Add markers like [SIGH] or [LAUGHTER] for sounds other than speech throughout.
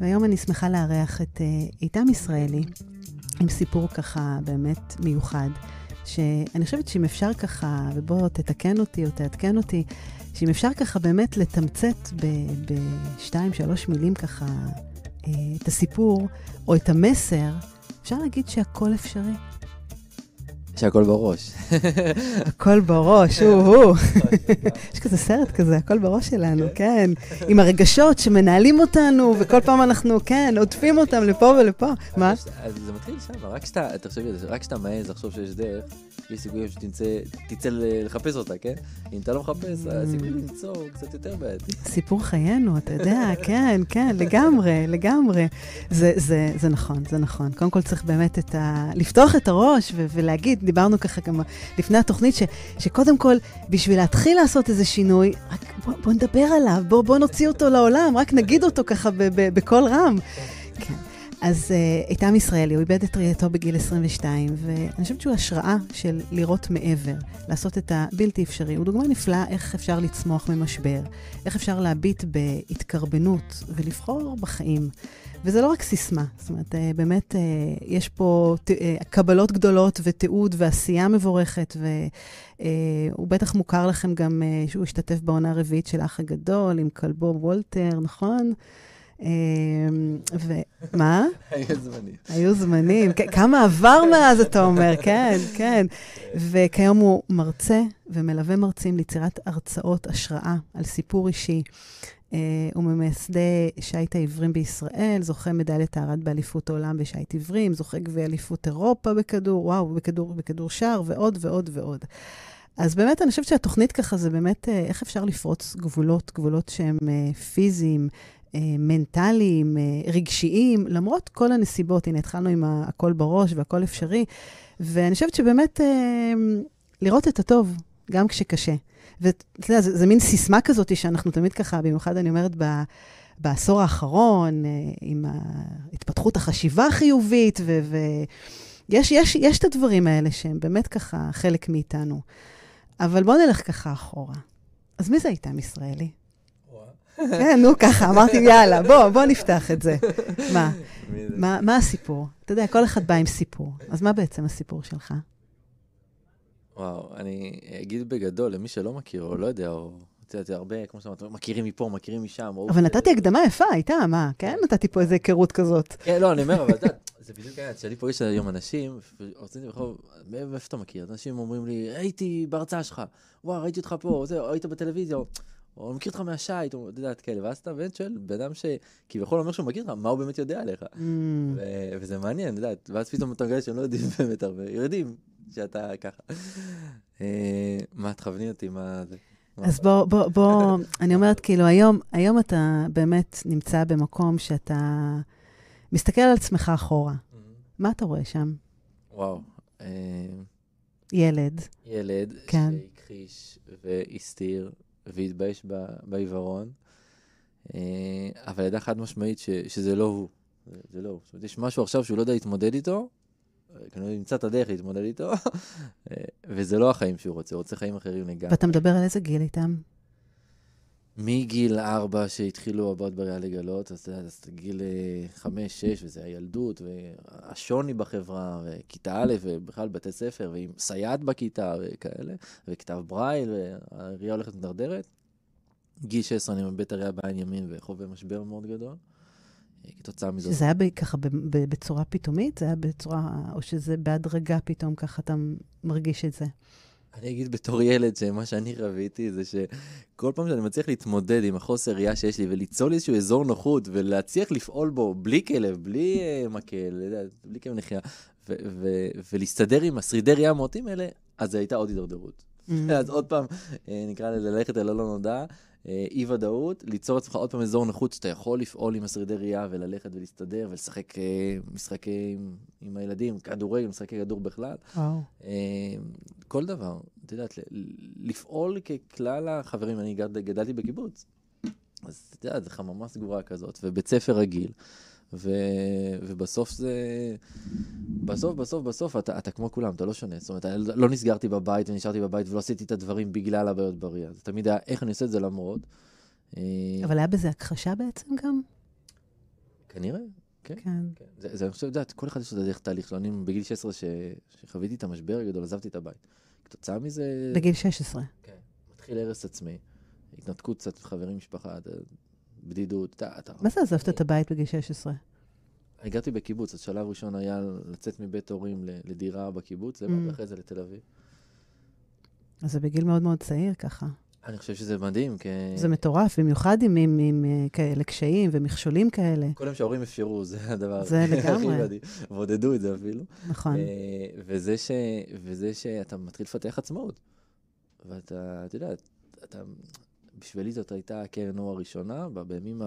והיום אני שמחה לארח את איתם ישראלי, עם סיפור ככה באמת מיוחד, שאני חושבת שאם אפשר ככה, ובוא תתקן אותי או תעדכן אותי, שאם אפשר ככה באמת לתמצת בשתיים, שלוש מילים ככה את הסיפור או את המסר, אפשר להגיד שהכל אפשרי. שהכל בראש. הכל בראש, הוא-הוא. יש כזה סרט כזה, הכל בראש שלנו, כן. עם הרגשות שמנהלים אותנו, וכל פעם אנחנו, כן, עוטפים אותם לפה ולפה. מה? אז זה מתחיל שם, רק כשאתה, תחשבי על זה, רק כשאתה מעז לחשוב שיש דרך, יש סיכויים שתצא לחפש אותה, כן? אם אתה לא מחפש, הסיכוי למצוא הוא קצת יותר בעייתי. סיפור חיינו, אתה יודע, כן, כן, לגמרי, לגמרי. זה נכון, זה נכון. קודם כל צריך באמת לפתוח את הראש ולהגיד, דיברנו ככה גם לפני התוכנית, ש, שקודם כל, בשביל להתחיל לעשות איזה שינוי, רק בוא, בוא נדבר עליו, בוא, בוא נוציא אותו לעולם, רק נגיד אותו ככה בקול רם. כן. אז uh, איתם ישראלי, הוא איבד את ראייתו בגיל 22, ואני חושבת שהוא השראה של לראות מעבר, לעשות את הבלתי אפשרי. הוא דוגמה נפלאה איך אפשר לצמוח ממשבר, איך אפשר להביט בהתקרבנות ולבחור בחיים. וזה לא רק סיסמה, זאת אומרת, אה, באמת אה, יש פה אה, קבלות גדולות ותיעוד ועשייה מבורכת, והוא בטח מוכר לכם גם שהוא השתתף בעונה הרביעית של האח הגדול עם כלבו וולטר, נכון? ומה? [LAUGHS] היו זמנים. היו זמנים. כמה עבר מאז, אתה אומר, כן, כן. וכיום הוא מרצה ומלווה מרצים ליצירת הרצאות השראה על סיפור אישי. Uh, הוא ממייסדי שיט העיוורים בישראל, זוכה מדליית הארד באליפות העולם בשיט עיוורים, זוכה גביע אליפות אירופה בכדור, וואו, בכדור, בכדור שער, ועוד ועוד ועוד. אז באמת, אני חושבת שהתוכנית ככה זה באמת uh, איך אפשר לפרוץ גבולות, גבולות שהם uh, פיזיים, מנטליים, uh, רגשיים, למרות כל הנסיבות. הנה, התחלנו עם הכל בראש והכל אפשרי, ואני חושבת שבאמת uh, לראות את הטוב, גם כשקשה. ואתה יודע, זה מין סיסמה כזאת שאנחנו תמיד ככה, במיוחד אני אומרת, ב, בעשור האחרון, אה, עם התפתחות החשיבה החיובית, ויש יש, יש את הדברים האלה שהם באמת ככה חלק מאיתנו. אבל בואו נלך ככה אחורה. אז מי זה איתם ישראלי? כן, נו, ככה, אמרתי, יאללה, בוא, בוא נפתח את זה. מה? מה, מה הסיפור? אתה יודע, כל אחד בא עם סיפור. אז מה בעצם הסיפור שלך? וואו, אני אגיד בגדול, למי שלא מכיר או לא יודע, או... את יודעת, הרבה, כמו שאמרת, מכירים מפה, מכירים משם. אבל נתתי הקדמה יפה, הייתה, מה? כן? נתתי פה איזה היכרות כזאת. כן, לא, אני אומר, אבל את יודעת, זה בדיוק העניין, כשאני פוגש היום אנשים, רוצים לי ברחוב, מאיפה אתה מכיר? אנשים אומרים לי, הייתי בהרצאה שלך, וואו, ראיתי אותך פה, זהו, היית בטלוויזיה, או מכיר אותך מהשייט, או את יודעת, כאלה, ואז אתה באמת שואל, בן אדם שכביכול אומר שהוא מכיר אותך, מה הוא באמת יודע עליך? Mm. וזה מעניין, את יודעת, ואז פתאום אתה מגלה שהם לא יודעים [LAUGHS] באמת הרבה, יודעים, שאתה ככה. אה, מה, תכווני אותי, מה זה? אז בוא, בוא, בוא, [LAUGHS] אני אומרת, כאילו, היום, היום אתה באמת נמצא במקום שאתה מסתכל על עצמך אחורה. Mm-hmm. מה אתה רואה שם? וואו. אה, ילד. ילד כן. שהכחיש והסתיר והתבייש בעיוורון, אה, אבל ידע חד משמעית שזה לא הוא. זה לא הוא. זאת אומרת, יש משהו עכשיו שהוא לא יודע להתמודד איתו, כנראה ימצא את הדרך להתמודד איתו, [LAUGHS] וזה לא החיים שהוא רוצה, הוא רוצה חיים אחרים לגמרי. ואתה מדבר על איזה גיל איתם? מגיל ארבע שהתחילו הבעות בריאה לגלות, אז, אז גיל אה, חמש, שש, וזה הילדות, והשוני בחברה, וכיתה א', ובכלל בתי ספר, ועם סייעת בכיתה וכאלה, וכתב ברייל, והראייה הולכת מדרדרת. גיל 16 אני מבית הראייה בעין ימין וחווה משבר מאוד גדול. כתוצאה מזה. שזה היה ככה בצורה פתאומית? זה היה בצורה, או שזה בהדרגה פתאום ככה אתה מרגיש את זה? אני אגיד בתור ילד שמה שאני רביתי זה שכל פעם שאני מצליח להתמודד עם החוסר ראייה שיש לי וליצור לי איזשהו אזור נוחות ולהצליח לפעול בו בלי כלב, בלי uh, מקל, בלי כלב נחייה, ולהסתדר עם השרידי ראייה המועטים האלה, אז זו הייתה עוד הידרדרות. Mm-hmm. אז עוד פעם, uh, נקרא לזה ללכת אל הלא נודע, אה, אי ודאות, ליצור לעצמך עוד פעם אזור נוחות שאתה יכול לפעול עם השרידי ראייה וללכת ולהסתדר ולשחק אה, משחקי עם, עם הילדים, כדורגל, משחקי כדור בכלל. וואו. אה, כל דבר, את יודעת, לפעול ככלל החברים, אני גדלתי בקיבוץ. אז את יודעת, זו חממה סגורה כזאת, ובית ספר רגיל. ו, ובסוף זה... בסוף, בסוף, בסוף, אתה, אתה כמו כולם, אתה לא שונה. זאת אומרת, לא נסגרתי בבית ונשארתי בבית ולא עשיתי את הדברים בגלל הבעיות בריאה. זה תמיד היה איך אני עושה את זה למרות. אבל היה בזה הכחשה בעצם גם? כנראה, כן. כן. כן. זה, זה, אני חושב, את יודעת, כל אחד יש לו את הדרך תהליך שלו. אני בגיל 16, ש, שחוויתי את המשבר הגדול, עזבתי את הבית. כתוצאה מזה... בגיל 16. כן. מתחיל הרס עצמי, התנתקות קצת חברים, משפחה, בדידות. אתה, אתה... מה זה עזבת את הבית בגיל 16? הגעתי בקיבוץ, אז שלב ראשון היה לצאת מבית הורים לדירה בקיבוץ, לבד, Mm. ואחרי זה לתל אביב. אז זה בגיל מאוד מאוד צעיר ככה. אני חושב שזה מדהים, כי... זה מטורף, במיוחד עם, עם, עם אה, כאלה קשיים ומכשולים כאלה. קודם שההורים אפשרו, [LAUGHS] זה הדבר זה לגמרי. ועודדו את זה אפילו. נכון. אה, וזה, ש... וזה שאתה מתחיל לפתח עצמאות. ואתה, אתה יודע, אתה... בשבילי זאת הייתה הקרן אור הראשונה, בימים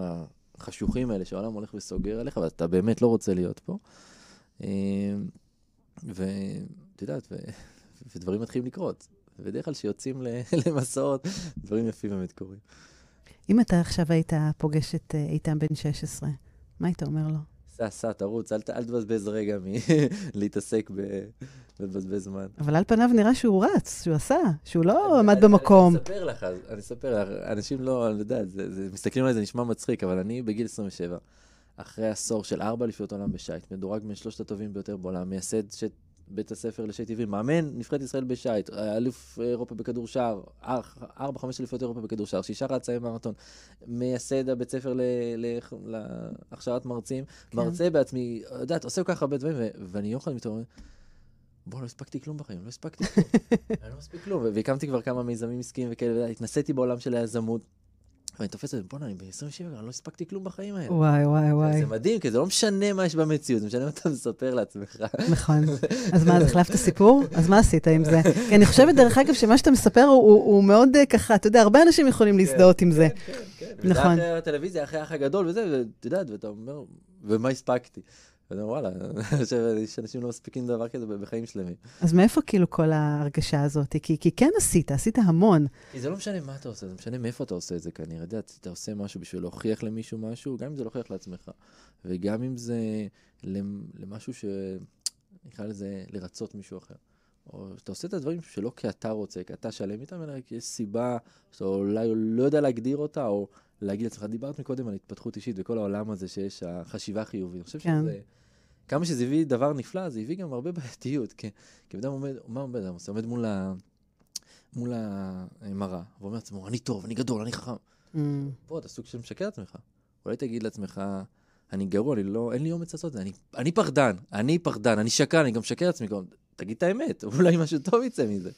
החשוכים האלה שהעולם הולך וסוגר עליך, ואתה באמת לא רוצה להיות פה. אה, ואת יודעת, ו... [LAUGHS] ודברים מתחילים לקרות. ובדרך כלל כשיוצאים [LAUGHS] למסעות, דברים יפים באמת קורים. אם אתה עכשיו היית פוגש את אה, איתן בן 16, מה היית אומר לו? סע, סע, תרוץ, אל, אל תבזבז רגע מלהתעסק [LAUGHS] ב... ולבזבז זמן. אבל על פניו נראה שהוא רץ, שהוא עשה, שהוא לא עמד במקום. אני אספר לך, אני אספר לך, אנשים לא, אני יודע, זה, זה, מסתכלים עליי, זה נשמע מצחיק, אבל אני בגיל 27, אחרי עשור של ארבע אליפויות עולם בשייט, מדורג בין שלושת הטובים ביותר בעולם, מייסד בית הספר לשייט טבעי, מאמן נבחרת ישראל בשייט, אלוף אירופה בכדור שער, אר- ארבע, חמש אליפויות אירופה בכדור שער, שישה רצאי מרתון, מייסד הבית ספר להכשרת מרצים, כן. מרצה בעצמי, יודעת, עושה כל כך הרבה דברים, ואני יום אחד בוא, לא הספקתי כלום בחיים, לא הספקתי כלום. [LAUGHS] אני לא מספיק כלום, והקמתי כבר כמה מיזמים עסקיים וכאלה, והתנסיתי בעולם של היזמות. ואני תופס את זה, בוא'נה, אני ב-27, אני לא הספקתי כלום בחיים האלה. וואי, וואי, וואי. זה מדהים, כי זה לא משנה מה יש במציאות, זה משנה מה אתה מספר לעצמך. נכון. [LAUGHS] אז מה, אז החלפת סיפור? אז מה עשית עם זה? כי אני חושבת, דרך אגב, שמה שאתה מספר הוא- מאוד אה, ככה, אתה יודע, הרבה אנשים יכולים להזדהות עם זה. כן, כן. נכון. וזה אחרי הטלוויזיה, אחרי האח הגדול וזה, ואת יודעת, ואתה אומר, ומה הספקתי? ואתה אומר, וואלה, [LAUGHS] אני חושב שאנשים לא מספיקים דבר כזה בחיים שלמים. אז מאיפה כאילו כל ההרגשה הזאת? כי כי כן עשית, עשית המון. כי זה לא משנה מה אתה עושה, זה משנה מאיפה אתה עושה את זה כנראה. אתה יודע, אתה עושה משהו בשביל להוכיח למישהו משהו, גם אם זה להוכיח לעצמך. וגם אם זה למ- למשהו ש... נקרא לזה לרצות מישהו אחר. או שאתה עושה את הדברים שלא כי אתה רוצה, כי אתה שלם איתם, אלא כי יש סיבה שאתה אולי לא יודע להגדיר אותה, או להגיד לעצמך, דיברת מקודם על התפתחות אישית וכל העולם הזה שיש, החשיבה החיובית. אני חושב כן. שזה... כמה שזה הביא דבר נפלא, זה הביא גם הרבה [LAUGHS] בעייתיות. כי, כי אדם עומד, מה עומד? אדם עומד מול, ה, מול המראה, ואומר לעצמו, אני טוב, אני גדול, אני חכם. Mm, פה אתה סוג של משקר לעצמך. אולי תגיד לעצמך, אני גרוע, אני לא, אין לי אומץ לעשות את זה, אני, אני פחדן, אני פחדן, אני שקרן, אני גם משקר לעצמי, גם, תגיד את האמת, [LAUGHS] אולי משהו טוב יצא מזה.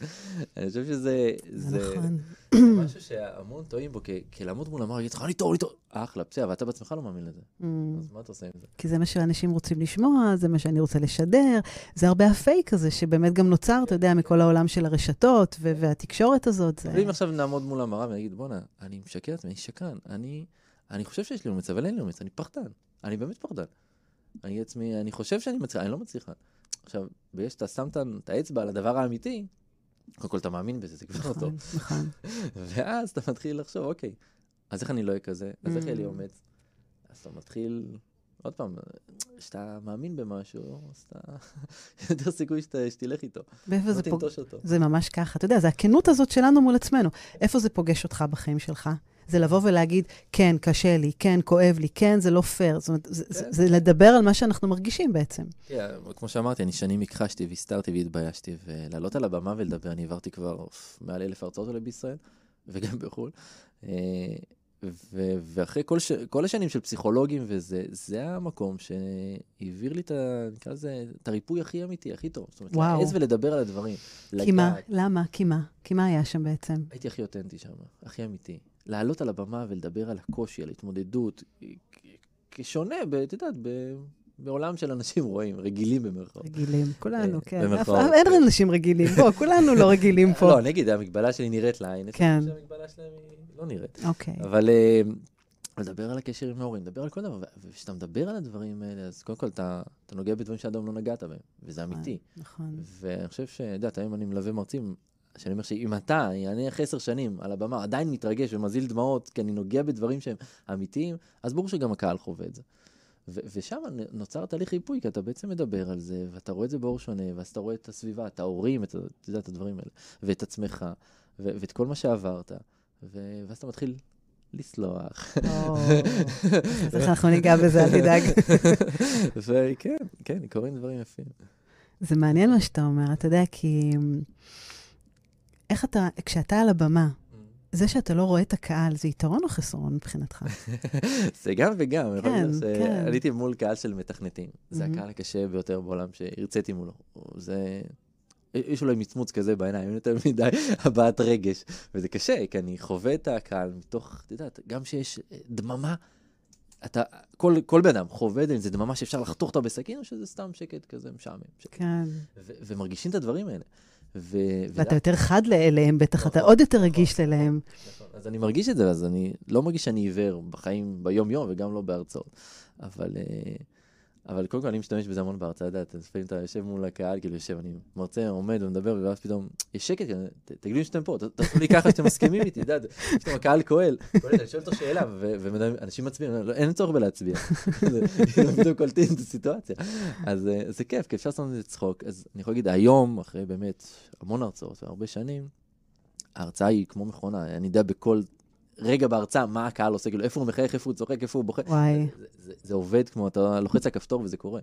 אני חושב שזה... זה נכון. זה משהו שהמון טועים בו, כי, לעמוד מול המראה, להגיד לך, אני טוב, אני טוב, אחלה, בסדר, אבל אתה בעצמך לא מאמין לזה. Mm. אז מה אתה עושה עם זה? כי זה מה שאנשים רוצים לשמוע, זה מה שאני רוצה לשדר. זה הרבה הפייק הזה, שבאמת גם נוצר, אתה יודע, מכל העולם של הרשתות והתקשורת הזאת. זה... ואם עכשיו נעמוד מול המראה ונגיד, בואנה, אני משקר לעצמי, אני שקרן, אני, אני חושב שיש לי אומץ, אבל אין לי אומץ, אני פחדן, אני באמת פחדן. אני לעצמי, אני חושב שאני מצליח, אני לא מצליחה. עכשיו, ברגע שאתה שם את האצבע על הדבר האמיתי, קודם כל אתה מאמין בזה, זה כבר טוב. נכון, נכון. [LAUGHS] ואז אתה מתחיל לחשוב, אוקיי, אז איך אני לא אהיה כזה? אז איך יהיה לי Mm. אומץ? אז אתה מתחיל, עוד פעם, כשאתה מאמין במשהו, אז אתה, [LAUGHS] יותר סיכוי שת- שתלך איתו. ואיפה זה פוגש? אותו. זה ממש ככה. אתה יודע, זה הכנות הזאת שלנו מול עצמנו. איפה זה פוגש אותך בחיים שלך? זה לבוא ולהגיד, כן, קשה לי, כן, כואב לי, כן, זה לא פייר. זאת אומרת, זה, זה, כן. זה לדבר על מה שאנחנו מרגישים בעצם. תראה, כמו שאמרתי, אני שנים הכחשתי והסתרתי והתביישתי, ולעלות על הבמה ולדבר, אני העברתי כבר אוף, מעל אלף הרצאות עליהם בישראל, וגם בחו"ל. אה, ו- ואחרי כל, ש- כל השנים של פסיכולוגים וזה, זה המקום שהעביר לי את, ה- נקרא לזה, את הריפוי הכי אמיתי, הכי טוב. זאת אומרת, וואו. להעז ולדבר על הדברים. כי מה? למה? כי מה? כי מה היה שם בעצם? הייתי הכי אותנטי שם, הכי אמיתי. לעלות על הבמה ולדבר על הקושי, על התמודדות, כשונה, את יודעת, בעולם של אנשים רואים, רגילים במרכאות. רגילים, כולנו, אה, כן. במרכאות, אין. אנשים רגילים. בוא, כולנו לא רגילים [LAUGHS] פה. לא, אני אגיד, המגבלה שלי נראית לעין, כן. אנשים שהמגבלה שלהם לא נראית. אוקיי. אבל אה, לדבר על הקשר עם ההורים, לדבר על כל דבר, וכשאתה מדבר על הדברים האלה, אז קודם כל אתה אתה נוגע בדברים שעד היום לא נגעת בהם, וזה אמיתי. נכון. ואני חושב ש... את יודעת, היום אני מלווה מרצים, שאני אומר שאם אתה, אני אחרי עשר שנים על הבמה, עדיין מתרגש ומזיל דמעות, כי אני נוגע בדברים שהם אמיתיים, אז ברור שגם הקהל חווה את זה. ו- ושם נוצר תהליך ריפוי, כי אתה בעצם מדבר על זה, ואתה רואה את זה באור שונה, ואז אתה רואה את הסביבה, את ההורים, את, יודע, את הדברים האלה, ואת עצמך, ו- ואת כל מה שעברת, ו- ואז אתה מתחיל לסלוח. אז אנחנו ניגע בזה, אל תדאג. וכן, כן, קורים דברים יפים. זה מעניין מה שאתה אומר, אתה יודע, כי איך אתה, כשאתה על הבמה, זה שאתה לא רואה את הקהל, זה יתרון או חסרון מבחינתך? [LAUGHS] זה גם וגם. כן, כן. עליתי מול קהל של מתכנתים. זה הקהל הקשה ביותר בעולם שהרציתי מולו. זה... יש אולי מצמוץ כזה בעיניים, יותר מדי [LAUGHS] הבעת רגש. וזה קשה, כי אני חווה את הקהל מתוך, את יודעת, גם שיש דממה, אתה, כל, כל בן אדם חווה את זה, זה דממה שאפשר לחתוך אותה בסכין, או שזה סתם שקט כזה משעמם. שקט. כן. ו- ומרגישים את הדברים האלה. ו- ואתה יותר חד אליהם, בטח אתה עוד יותר רגיש אליהם. נכון, אז אני מרגיש את זה, אז אני לא מרגיש שאני עיוור בחיים ביום-יום וגם לא בהרצאות. אבל, אבל קודם כל אני משתמש בזה המון בהרצאה, אתה יודע, לפעמים אתה יושב מול הקהל, כאילו יושב, אני מרצה, עומד ומדבר, ואז פתאום, יש שקט, תגידו לי שאתם פה, תעשו לי ככה שאתם מסכימים איתי, אתה יודע, פתאום הקהל כועל, אני שואל אותו שאלה, ואנשים מצביעים, אין צורך בלהצביע, [LAUGHS] פתאום קולטים את הסיטואציה. אז זה כיף, כי אפשר לעשות את זה צחוק. אז אני יכול להגיד, היום, אחרי באמת המון הרצאות והרבה שנים, ההרצאה היא כמו מכונה, אני יודע בכל רגע בהרצאה מה הקהל עושה, כאילו איפה הוא מחייך, איפה הוא צוחק, איפה הוא בוכה. וואי. זה, זה, זה עובד כמו, אתה לוחץ על כפתור וזה קורה.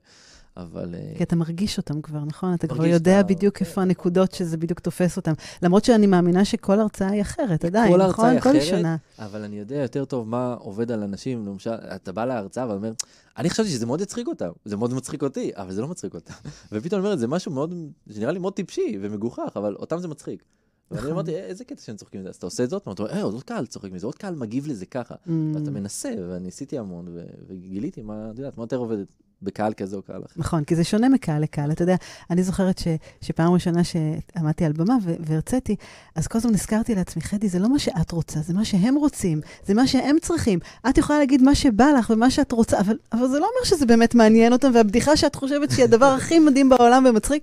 אבל... כי אתה מרגיש אותם כבר, נכון? אתה כבר יודע אתה... בדיוק איפה הנקודות שזה בדיוק תופס אותם. למרות שאני מאמינה שכל הרצאה היא אחרת, עדיין, נכון? כל הרצאה היא אחרת, אבל אני יודע יותר טוב מה עובד על אנשים. למשל, אתה בא להרצאה ואומר, אני חשבתי שזה מאוד יצחיק אותם, זה מאוד מצחיק אותי, אבל זה לא מצחיק אותם. [LAUGHS] ופתאום אני אומר, זה משהו מאוד, שנראה לי מאוד טיפשי ומגוחך, אבל אותם זה מצחיק. ואני נכון. אמרתי, איזה קטע שהם צוחקים מזה? אז אתה עושה את זה עוד פעם, אתה אומר, אה, עוד קהל צוחק מזה, עוד קהל מגיב לזה ככה. Mm. ואתה מנסה, ואני עשיתי המון, וגיליתי מה, את יודעת, מה יותר עובד בקהל כזה או קהל אחר. נכון, כי זה שונה מקהל לקהל. אתה יודע, אני זוכרת שפעם ראשונה שעמדתי על במה והרציתי, אז כל הזמן נזכרתי לעצמי, חדי, זה לא מה שאת רוצה, זה מה שהם רוצים, זה מה שהם צריכים. את יכולה להגיד מה שבא לך ומה שאת רוצה, אבל, אבל זה לא אומר שזה באמת מעניין אותם, והבדיחה שאת חושבת שהיא הדבר הכי מדהים בעולם ומצחיק,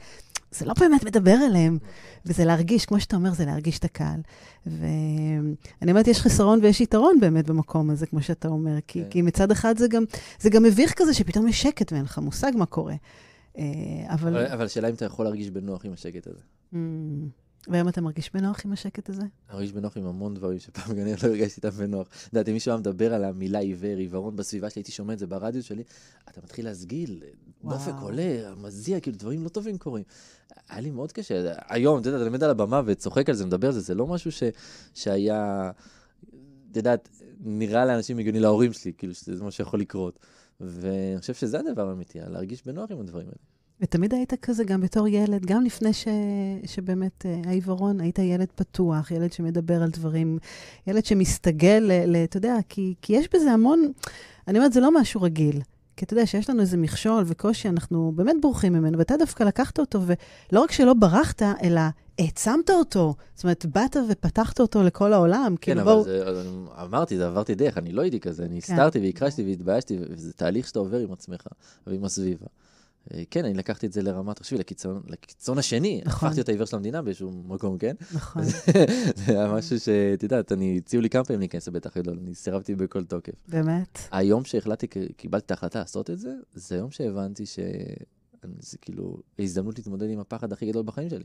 זה לא באמת מדבר אליהם. וזה להרגיש, כמו שאתה אומר, זה להרגיש את הקהל. ואני אומרת, יש חיסרון ויש יתרון באמת במקום הזה, כמו שאתה אומר, כי, כן. כי מצד אחד זה גם, זה גם מביך כזה שפתאום יש שקט ואין לך מושג מה קורה. אה, אבל... אבל השאלה אם אתה יכול להרגיש בנוח עם השקט הזה. והיום אתה מרגיש בנוח עם השקט הזה? אני מרגיש בנוח עם המון דברים שפעם אני לא הרגשתי איתם בנוח. את יודעת, אם מישהו היה מדבר על המילה עיוור, עיוורון בסביבה שלי, הייתי שומע את זה ברדיו שלי, אתה מתחיל להסגיל, דופק עולה, מזיע, כאילו דברים לא טובים קורים. היה לי מאוד קשה. היום, אתה יודע, אתה עומד על הבמה וצוחק על זה, מדבר על זה, זה לא משהו ש... שהיה, את יודעת, נראה לאנשים הגיוני להורים שלי, כאילו, שזה מה שיכול לקרות. ואני חושב שזה הדבר האמיתי, להרגיש בנוח עם הדברים האלה. ותמיד היית כזה גם בתור ילד, גם לפני ש... שבאמת העיוורון, היית ילד פתוח, ילד שמדבר על דברים, ילד שמסתגל, ל... אתה יודע, כי, כי יש בזה המון, אני אומרת, זה לא משהו רגיל. כי אתה יודע שיש לנו איזה מכשול וקושי, אנחנו באמת בורחים ממנו, ואתה דווקא לקחת אותו, ולא רק שלא ברחת, אלא העצמת אותו. זאת אומרת, באת ופתחת אותו לכל העולם. כן, אבל בוא... זה, אמרתי, זה עברתי דרך, אני לא הייתי כזה, אני כן. הסתרתי והקרשתי והתביישתי, וזה תהליך שאתה עובר עם עצמך ועם הסביבה. אה, כן, אני לקחתי את זה לרמת, תחשבי, לקיצון, לקיצון השני. נכון. הפכתי את העיוור של המדינה באיזשהו מקום, כן? נכון. [LAUGHS] זה היה משהו שאת יודעת, אני, הציעו לי כמה פעמים להיכנס לבית הגדול, אני סירבתי בכל תוקף. באמת? היום שהחלטתי, קיבלתי את ההחלטה לעשות את זה, זה היום שהבנתי שזה כאילו הזדמנות להתמודד עם הפחד הכי גדול בחיים שלי.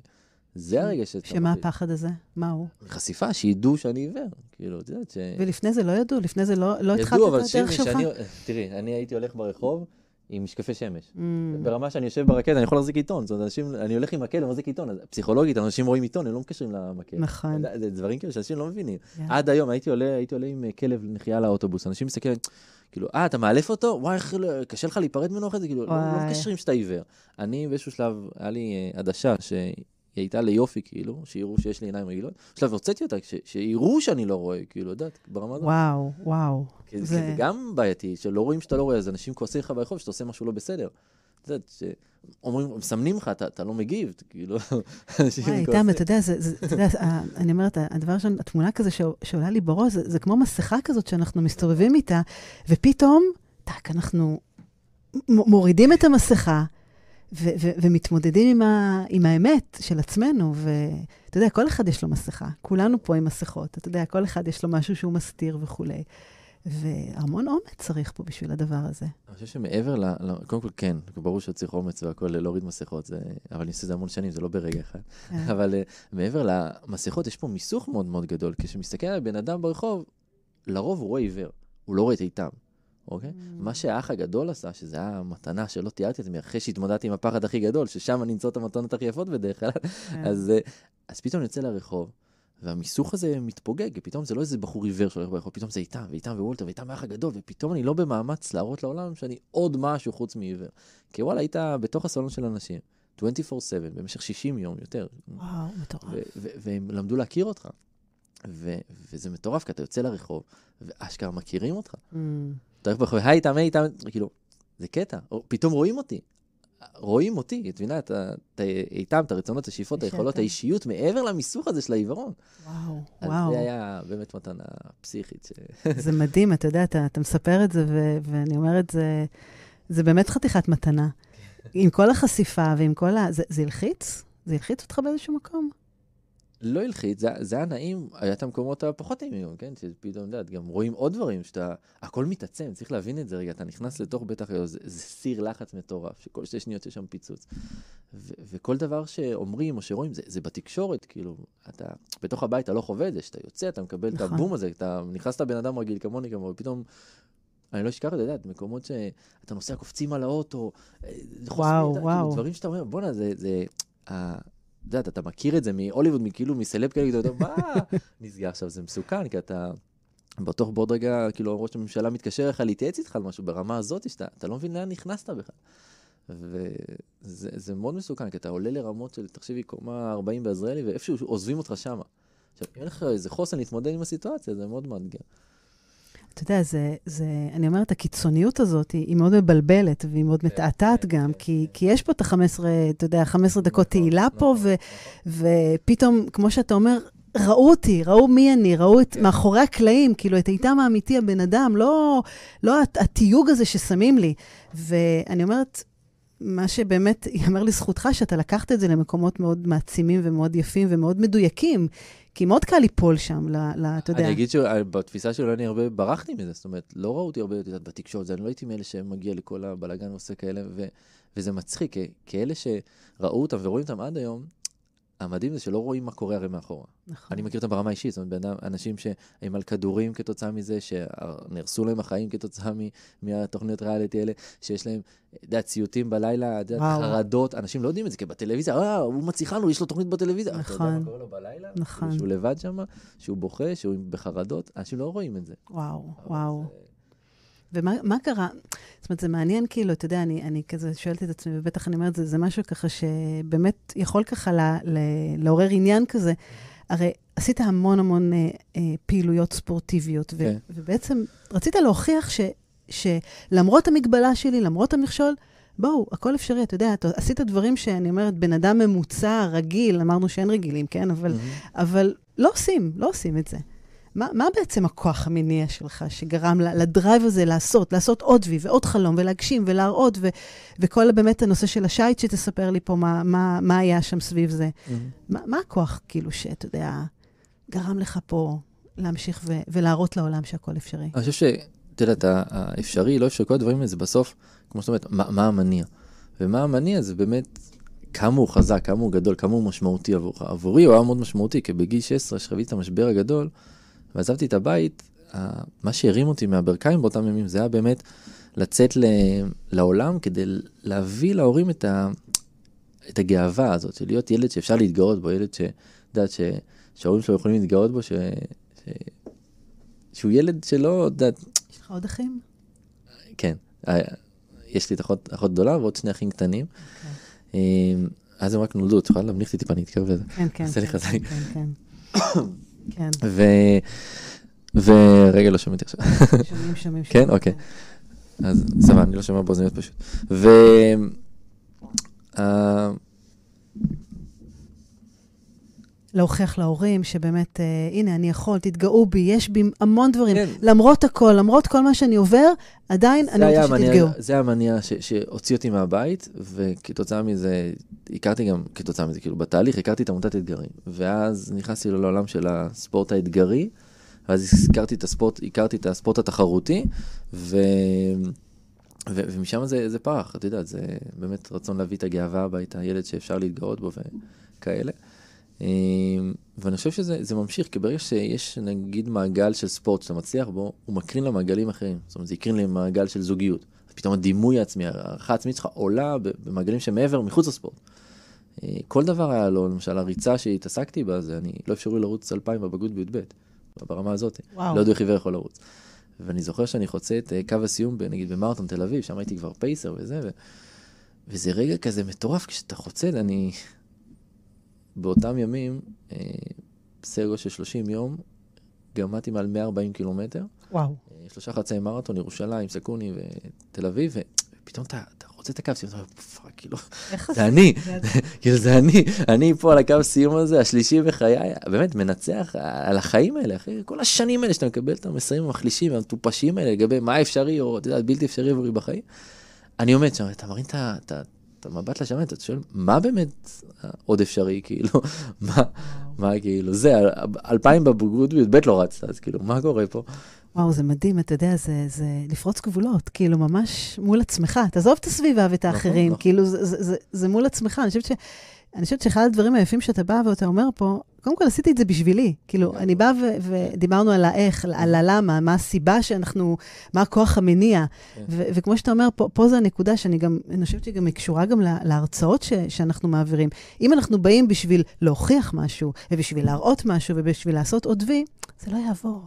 זה הרגע שאתה... שמה הפחד הזה? מה הוא? חשיפה, שידעו שאני עיוור. כאילו, את יודעת ש... ולפני זה לא ידעו? לפני זה לא, לא התחלת את הדרך שלך? ידעו, אבל תראי, אני הייתי הולך ברחוב, עם משקפי שמש. Mm. ברמה שאני יושב ברכבת, אני יכול להחזיק עיתון. זאת אומרת, אנשים, אני הולך עם מקל ומחזיק עיתון. אז פסיכולוגית, אנשים רואים עיתון, הם לא מקשרים למקל. נכון. זה דברים כאילו שאנשים לא מבינים. Yeah. עד היום הייתי עולה, הייתי עולה עם כלב נחייה לאוטובוס, אנשים מסתכלים, כאילו, אה, אתה מאלף אותו? וואי, איך לא, קשה לך להיפרד ממנו אחרי זה? כאילו, לא, לא מקשרים שאתה עיוור. אני באיזשהו שלב, היה לי אה, עדשה היא הייתה ליופי, כאילו, שיראו שיש לי עיניים רגילות. עכשיו, הוצאתי אותה, שיראו שאני לא רואה, כאילו, יודעת, ברמה הזאת. וואו, וואו. כי זה... זה גם בעייתי, שלא רואים שאתה לא רואה, אז אנשים כועסים לך ברחוב שאתה עושה משהו לא בסדר. את יודעת, שאומרים, מסמנים לך, אתה, אתה לא מגיב, כאילו, [LAUGHS] אנשים כועסים. וואי, איתם, אתה יודע, זה, זה, אתה יודע, אני אומרת, הדבר ראשון, התמונה כזה שעולה לי בראש, זה, זה כמו מסכה כזאת שאנחנו מסתובבים איתה, ופתאום, טאק, אנחנו מורידים את המסכה, ו- ו- ומתמודדים עם, ה- עם האמת של עצמנו. ואתה יודע, כל אחד יש לו מסכה. כולנו פה עם מסכות. אתה יודע, כל אחד יש לו משהו שהוא מסתיר וכולי. והמון אומץ צריך פה בשביל הדבר הזה. אני חושב שמעבר ל... קודם כל, כן, ברור שצריך אומץ והכול, להוריד מסכות, זה... אבל אני עושה את זה המון שנים, זה לא ברגע אחד. כן. [LAUGHS] אבל uh, מעבר למסכות, יש פה מיסוך מאוד מאוד גדול. כשמסתכל על בן אדם ברחוב, לרוב הוא רואה עיוור, הוא לא רואה את איתם, אוקיי? Mm. מה שהאח הגדול עשה, שזה היה המתנה שלא תיארתי את עצמי, אחרי שהתמודדתי עם הפחד הכי גדול, ששם אני אמצא את המתנות הכי יפות בדרך כלל, כן. אז, אה, אז פתאום אני יוצא לרחוב, והמיסוך הזה מתפוגג, פתאום זה לא איזה בחור עיוור שהולך ברחוב, פתאום זה איתם, ואיתם ווולטר, ואיתם האח הגדול, ופתאום אני לא במאמץ להראות לעולם שאני עוד משהו חוץ מעיוור. כי וואלה, היית בתוך הסלון של אנשים, 24/7, במשך 60 יום יותר, וואו, מטורף. והם למדו להכיר אותך. וזה מטורף, כי אתה יוצא לרחוב, ואשכרה מכירים אותך. Mm. אתה הולך ברחוב, היי, היי, איתם, כאילו, זה קטע. או, פתאום רואים אותי. רואים אותי, את מבינה, את ה- את ה- איתם, את הרצונות, השאיפות, היכולות, שאתה. האישיות, מעבר למיסוך הזה של העיוורון. וואו, אז וואו. זה היה באמת מתנה פסיכית. ש- [LAUGHS] זה מדהים, אתה יודע, אתה, אתה מספר את זה, ו, ואני אומרת, זה, זה באמת חתיכת מתנה. עם כל החשיפה ועם כל ה... זה, זה הלחיץ? זה הלחיץ אותך באיזשהו מקום? לא הלחיץ, זה, זה היה נעים, היה את המקומות הפחות נעימים, כן? שפתאום, את יודעת, גם רואים עוד דברים, שאתה, הכל מתעצם, צריך להבין את זה רגע, אתה נכנס לתוך בית החיות, זה, זה סיר לחץ מטורף, שכל שתי שניות יש שם פיצוץ. ו- וכל דבר שאומרים או שרואים, זה, זה בתקשורת, כאילו, אתה, בתוך הבית אתה לא חווה את זה, שאתה יוצא, אתה מקבל את נכון. הבום הזה, אתה נכנס לבן אדם רגיל כמוני גם, ופתאום, אני לא אשכח את זה, את יודעת, מקומות שאתה נוסע, קופצים על האוטו, אה, וואו, את ה- וואו. כאילו, דברים שאתה אומר, בואנה, זה, זה, את יודעת, אתה מכיר את זה מהוליווד, כאילו מסלב כאלה, אתה מה [LAUGHS] נסגר עכשיו, זה מסוכן, כי אתה בטוח בעוד רגע, כאילו ראש הממשלה מתקשר אליך להתייעץ איתך על משהו ברמה הזאת, שאתה אתה לא מבין לאן נכנסת בכלל. וזה זה מאוד מסוכן, כי אתה עולה לרמות של, תחשבי, קומה 40 בעזריאלי, ואיפשהו עוזבים אותך שמה. עכשיו, אין לך איזה חוסן להתמודד עם הסיטואציה, זה מאוד מאתגר. אתה יודע, זה, זה, אני אומרת, הקיצוניות הזאת היא, מאוד מבלבלת והיא מאוד מתעתעת גם, כי, כי יש פה את ה-15, אתה יודע, 15 דקות תהילה פה, ו, ופתאום, כמו שאתה אומר, ראו אותי, ראו מי אני, ראו את כן. מאחורי הקלעים, כאילו, את איתם האמיתי, הבן אדם, לא, לא הת- התיוג הזה ששמים לי. ואני אומרת, מה שבאמת ייאמר לזכותך, שאתה לקחת את זה למקומות מאוד מעצימים ומאוד יפים ומאוד מדויקים, כי מאוד קל ליפול שם, אתה יודע. אני אגיד שבתפיסה שלו אני הרבה ברחתי מזה, זאת אומרת, לא ראו אותי הרבה, יודעת, בתקשורת, אני לא הייתי מאלה שמגיע לכל הבלאגן ועושה כאלה, ו, וזה מצחיק, כי- כאלה שראו אותם ורואים אותם עד היום, המדהים זה שלא רואים מה קורה הרי מאחורה. נכון. אני מכיר אותם ברמה אישית, זאת אומרת, אנשים שהם על כדורים כתוצאה מזה, שנהרסו להם החיים כתוצאה מ- מהתוכניות ריאליטי האלה, שיש להם, אתה יודע, ציוטים בלילה, אתה יודע, וואו. חרדות, אנשים לא יודעים את זה, כי בטלוויזיה, אה, הוא מצליחן לו, יש לו תוכנית בטלוויזיה. אתה יודע נכון. מה קורה לו בלילה? נכון. שהוא לבד שם, שהוא בוכה, שהוא בחרדות, אנשים לא רואים את זה. וואו, וואו. זה- ומה מה קרה? זאת אומרת, זה מעניין, כאילו, אתה יודע, אני, אני כזה שואלת את עצמי, ובטח אני אומרת, זה, זה משהו ככה שבאמת יכול ככה ל, ל, לעורר עניין כזה. הרי עשית המון המון אה, אה, פעילויות ספורטיביות, ו, כן. ובעצם רצית להוכיח ש, שלמרות המגבלה שלי, למרות המכשול, בואו, הכל אפשרי, אתה יודע, אתה עשית דברים שאני אומרת, בן אדם ממוצע, רגיל, אמרנו שאין רגילים, כן? אבל, מהמם. אבל לא עושים, לא עושים את זה. מה, מה בעצם הכוח המניע שלך שגרם לדרייב הזה לעשות, לעשות עוד וי ועוד חלום ולהגשים ולהראות, ו, וכל באמת הנושא של השיט שתספר לי פה, מה, מה, מה היה שם סביב זה. מהמם. מה, מה הכוח, כאילו, שאתה יודע, גרם לך פה להמשיך ו, ולהראות לעולם שהכל אפשרי? אני חושב שאת יודעת, האפשרי, לא אפשרי, כל הדברים האלה זה בסוף, כמו שאת אומרת, מה, מה המניע. ומה המניע זה באמת כמה הוא חזק, כמה הוא גדול, כמה הוא משמעותי עבורך. עבורי הוא היה מאוד משמעותי, כי בגיל 16, שחוויתי את המשבר הגדול, ועזבתי את הבית, מה שהרים אותי מהברכיים באותם ימים, זה היה באמת לצאת לעולם כדי להביא להורים את, ה, את הגאווה הזאת, של להיות ילד שאפשר להתגאות בו, ילד ש... את יודעת, ש- שההורים שלו יכולים להתגאות בו, ש, ש, שהוא ילד שלא, את יודעת, יש לך עוד אחים? כן, אה, יש לי את אחות, אחות גדולה ועוד שני אחים קטנים. אה, אז הם רק נולדו, את יכולה להמליך אותי טיפה, אני אתקרב לזה. כן, כן. עשה לי כן, חזק. כן, כן. [COUGHS] כן, ו... ורגע, לא שומעים עכשיו. שומעים, שומעים. כן? אוקיי. אז סבבה, אני לא שומע באוזניות פשוט. ו... אה, להוכיח להורים שבאמת, אה, הנה, אני יכול, תתגאו בי, יש בי המון דברים. כן. למרות הכל, למרות כל מה שאני עובר, עדיין אני רוצה שתתגאו. זה המניע ש- שהוציא אותי מהבית, וכתוצאה מזה, הכרתי גם, כתוצאה מזה, כאילו בתהליך, הכרתי את עמותת אתגרים. ואז נכנסתי לעולם של הספורט האתגרי, ואז הכרתי את הספורט, הכרתי את הספורט התחרותי, ו... ו- ומשם זה, זה פרח, את יודעת, זה באמת רצון להביא את הגאווה הביתה, ילד שאפשר להתגאות בו וכאלה. אה, ואני חושב שזה ממשיך, כי ברגע שיש נגיד מעגל של ספורט שאתה מצליח בו, הוא מקרין למעגלים אחרים. זאת אומרת, זה יקרין למעגל של זוגיות. פתאום הדימוי העצמי, הערכה העצמית שלך עולה במעגלים שמעבר, מחוץ לספורט. אה, כל דבר היה לו, למשל הריצה שהתעסקתי בה, זה אני, לא אפשרו לרוץ אלפיים בבגרות בי"ב, ברמה הזאת. וואו. לא יודע איך עיוור יכול לרוץ. ואני זוכר שאני חוצה את אה, קו הסיום, נגיד במרתון תל אביב, שם הייתי כבר pacer וזה, ו... וזה רגע כזה מטורף כשאתה חוצה, אני... באותם ימים, אה, בסדר של 30 יום, גמעתי מעל 140 קילומטר. וואו. שלושה חצי מרתון, ירושלים, סכנין ותל אביב, ופתאום אתה, אתה חוצה את הקו סיום, אתה אומר, fuck, כאילו, זה אני, [LAUGHS] כאילו זה אני, אני פה על הקו סיום הזה, השלישי בחיי, באמת מנצח על החיים האלה, אחי, כל השנים האלה שאתה מקבל את המסרים המחלישים המטופשים האלה לגבי מה אפשרי, או אתה יודע, בלתי אפשרי עבורי בחיים. אני עומד שם, אתה מרים את המבט לשמיים, אתה שואל, מה באמת עוד אפשרי, כאילו, [LAUGHS] מה, מה כאילו, זה, אלפיים בבגרות בי"ב לא רצת, אז כאילו, מה קורה פה? וואו, זה מדהים, אתה יודע, זה, זה לפרוץ גבולות, כאילו, ממש מול עצמך. תעזוב את הסביבה ואת נכון, האחרים, נכון, כאילו, זה, זה, זה, זה מול עצמך. אני חושבת, ש, אני חושבת שאחד הדברים היפים שאתה בא ואתה אומר פה, קודם כל עשיתי את זה בשבילי. כאילו, אני באה ודיברנו על האיך, על הלמה, מה הסיבה שאנחנו, מה הכוח המניע. כן. וכמו שאתה אומר, פה, פה זו הנקודה שאני גם, אני חושבת שהיא גם קשורה גם להרצאות ש- שאנחנו מעבירים. אם אנחנו באים בשביל להוכיח משהו, ובשביל להראות משהו, ובשביל לעשות עוד וי, זה לא יעבור.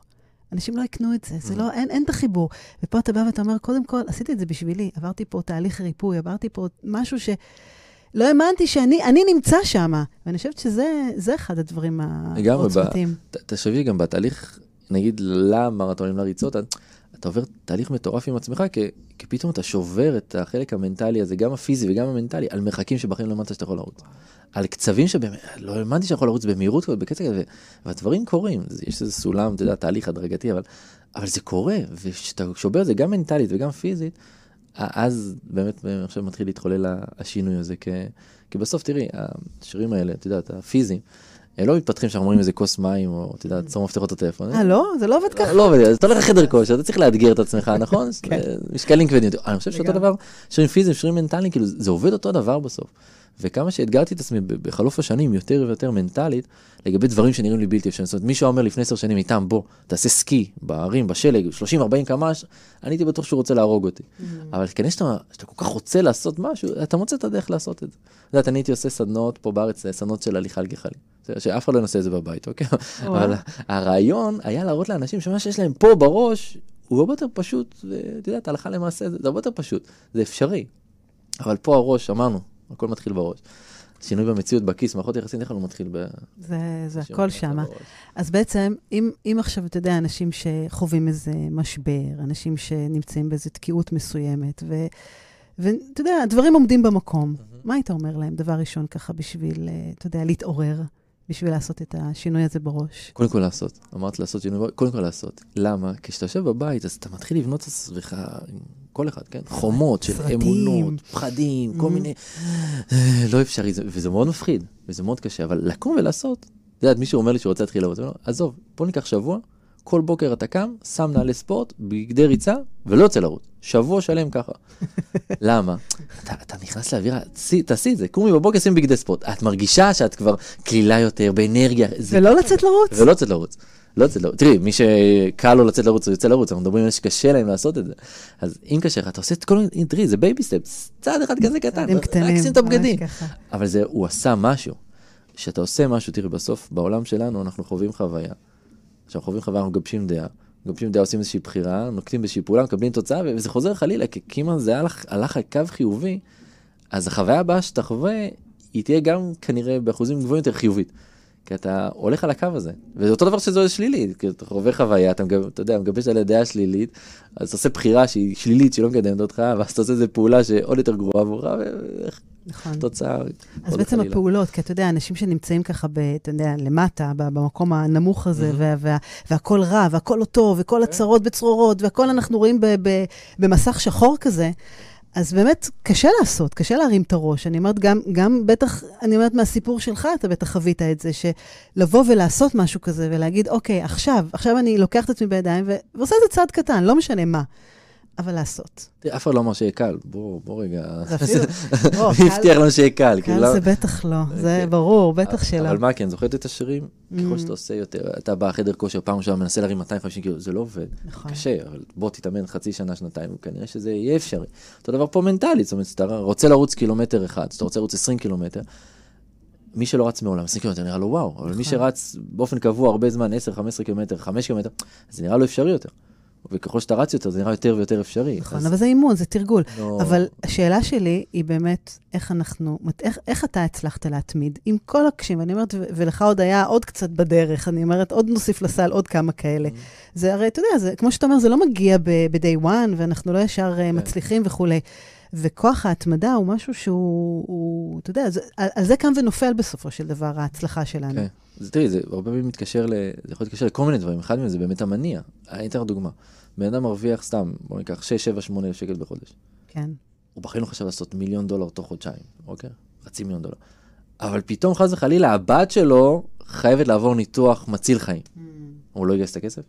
אנשים לא יקנו את זה, זה לא, אין, אין את החיבור. ופה אתה בא ואתה אומר, קודם כל, עשיתי את זה בשבילי, עברתי פה תהליך ריפוי, עברתי פה משהו ש... לא האמנתי שאני אני נמצא שם, ואני חושבת שזה אחד הדברים העוצמתיים. תחשבי גם בתהליך, נגיד למרתונים, לריצות, אתה עובר תהליך מטורף עם עצמך, כי, כי פתאום אתה שובר את החלק המנטלי הזה, גם הפיזי וגם המנטלי, על מרחקים שבחיים לא האמנת שאתה יכול לרוץ. על קצבים שבאמת, לא האמנתי שאתה יכול לרוץ במהירות בקצב כזה, והדברים קורים, יש איזה סולם, אתה יודע, תהליך הדרגתי, אבל, אבל זה קורה, וכשאתה שובר את זה גם מנטלית וגם פיזית, אז באמת עכשיו מתחיל להתחולל השינוי הזה, כי, כי בסוף תראי, השירים האלה, את יודעת, הפיזיים, הם לא מתפתחים שאנחנו אומרים איזה כוס מים, או אתה יודע, צור מפתחות הטלפון. אה, לא? זה לא עובד ככה. לא עובד, אתה הולך לחדר כושר, אתה צריך לאתגר את עצמך, [LAUGHS] נכון? כן. משקלים כבדים. אני חושב שאותו דבר, שירים פיזיים, שירים מנטליים, כאילו, זה עובד אותו דבר בסוף. וכמה שאתגרתי את עצמי בחלוף השנים יותר ויותר מנטלית, לגבי דברים שנראים לי בלתי אפשריים. זאת אומרת, מישהו אומר לפני עשר שנים איתם, בוא, תעשה סקי בערים, בשלג, 30-40 קמ"ש, אני הייתי בטוח שהוא רוצה להרוג אותי. Mm. אבל כנראה שאתה, שאתה כל כך רוצה לעשות משהו, אתה מוצא את הדרך לעשות את זה. את יודעת, אני הייתי עושה סדנות פה בארץ, סדנות של הליכה על גחלים. שאף אחד לא ינסה את זה בבית, אוקיי? אבל הרעיון היה להראות לאנשים שמה שיש להם פה בראש, הוא הרבה יותר פשוט, ואת יודעת, הלכה למעשה, זה הרבה יותר פשוט, זה אפשרי. אבל פה הראש, אמרנו, הכל מתחיל בראש. שינוי במציאות בכיס, מערכות יחסים, איך הוא מתחיל ב... זה, זה הכל שם. אז בעצם, אם, אם עכשיו, אתה יודע, אנשים שחווים איזה משבר, אנשים שנמצאים באיזו תקיעות מסוימת, ו... ואתה יודע, הדברים עומדים במקום. Mm-hmm. מה היית אומר להם, דבר ראשון, ככה, בשביל, אה, אתה יודע, להתעורר? בשביל לעשות את השינוי הזה בראש? קודם כל לעשות. אמרת לעשות שינוי בראש, קודם כל לעשות. למה? כשאתה יושב בבית, אז אתה מתחיל לבנות את עצמך, כל אחד, כן? חומות של אמונות, פחדים, כל mm-hmm. מיני... אה, לא אפשרי, וזה מאוד מפחיד, וזה מאוד קשה, אבל לקום ולעשות. אתה יודע, מישהו אומר לי שהוא רוצה להתחיל לעבוד, עזוב, בוא ניקח שבוע, כל בוקר אתה קם, שם נעלי ספורט, בגדי ריצה, ולא יוצא לרוץ. שבוע שלם ככה. [LAUGHS] למה? אתה, אתה נכנס לאווירה, תעשי את זה, קומי בבוקר, שים בגדי ספורט. את מרגישה שאת כבר קלילה יותר, באנרגיה. ולא לצאת לרוץ. ולא לצאת לרוץ. לא לצאת לרוץ. תראי, מי שקל לו לצאת לרוץ, הוא יוצא לרוץ, אנחנו מדברים על שקשה להם לעשות את זה. אז אם קשה לך, אתה עושה את כל מיני, תראי, זה baby steps, צעד אחד כזה קטן, צעדים קטנים, רק שים את הבגדים. אבל זה, הוא עשה משהו. כשאתה עושה משהו, תראי, בסוף, בעולם שלנו, אנחנו חווים חוויה. כשאנחנו חווים חוויה, אנחנו מגבשים דעה. מגבשים דעה, עושים איזושהי בחירה, נוקטים באיזושהי פעולה, מקבלים תוצאה, וזה חוזר חלילה, כי אם זה הלך, הלך על קו חיובי, אז החוויה הבאה שאתה חווה, היא תהיה גם כנראה באחוזים גבוהים יותר חיובית. כי אתה הולך על הקו הזה, וזה אותו דבר שזה שלילי, כי אתה חווה חוויה, אתה, מגב, אתה יודע, מגבש על הדעה שלילית, אז אתה עושה בחירה שהיא שלילית, שהיא לא מקדמת אותך, ואז אתה עושה איזה פעולה שעוד יותר גרועה עבורך, נכון. תוצאה. אז בעצם חלילה. הפעולות, כי אתה יודע, אנשים שנמצאים ככה, ב, אתה יודע, למטה, במקום הנמוך הזה, mm-hmm. וה, וה, והכל רע, והכל לא טוב, וכל okay. הצרות בצרורות, והכל אנחנו רואים ב, ב, במסך שחור כזה, אז באמת קשה לעשות, קשה להרים את הראש. אני אומרת, גם, גם בטח, אני אומרת, מהסיפור שלך, אתה בטח חווית את זה, שלבוא ולעשות משהו כזה, ולהגיד, אוקיי, עכשיו, עכשיו אני לוקח את עצמי בידיים. ועושה את זה צעד קטן, לא משנה מה. אבל לעשות. תראה, אף אחד לא אמר שיהיה קל, בוא, בוא רגע. מי [LAUGHS] קל- הבטיח לנו שיהיה קל? כאילו, קל לא- זה בטח לא, זה כן. ברור, בטח שלא. אבל מה כן, זוכרת את השירים? Mm. ככל שאתה עושה יותר, אתה בא חדר כושר פעם ראשונה, מנסה להרים 250 קילו, זה לא עובד. נכון. קשה, אבל בוא תתאמן חצי שנה, שנתיים, וכנראה שזה יהיה אפשרי. אותו דבר פה מנטלית, זאת אומרת, אתה רוצה לרוץ קילומטר אחד, אתה רוצה לרוץ 20 קילומטר, מי שלא רץ מעולם, 20 קילומטר נראה לו וואו, אבל מי נכון. שרץ באופן קבוע הרבה זמן, 10, 15 קילומטר, 5 קילומטר, זה נראה לו אפשרי יותר. וככל שאתה רץ יותר, זה נראה יותר ויותר אפשרי. נכון, אז אבל זה אימון, זה תרגול. לא- אבל השאלה שלי היא באמת, איך אנחנו, איך, איך אתה הצלחת להתמיד עם כל הקשיים? ואני אומרת, ולך עוד היה עוד קצת בדרך, אני אומרת, עוד נוסיף לסל עוד כמה כאלה. זה הרי, אתה יודע, זה, כמו שאתה אומר, זה לא מגיע ב-day one, ואנחנו לא ישר כן. uh, מצליחים וכולי. וכוח ההתמדה הוא משהו שהוא, הוא, אתה יודע, זה, על, על זה קם ונופל בסופו של דבר, ההצלחה שלנו. כן. זה, תראי, זה הרבה פעמים מתקשר, ל... זה יכול להתקשר לכל מיני דברים, אחד מהם זה באמת המניע. אני אתן לך דוגמה. בן אדם מרוויח סתם, בוא ניקח 6, 7, 8 אלף שקל בחודש. כן. הוא בחיים לא חשב לעשות מיליון דולר תוך חודשיים, אוקיי? חצי מיליון דולר. אבל פתאום חס וחלילה הבת שלו חייבת לעבור ניתוח מציל חיים. הוא לא יגייס את הכסף?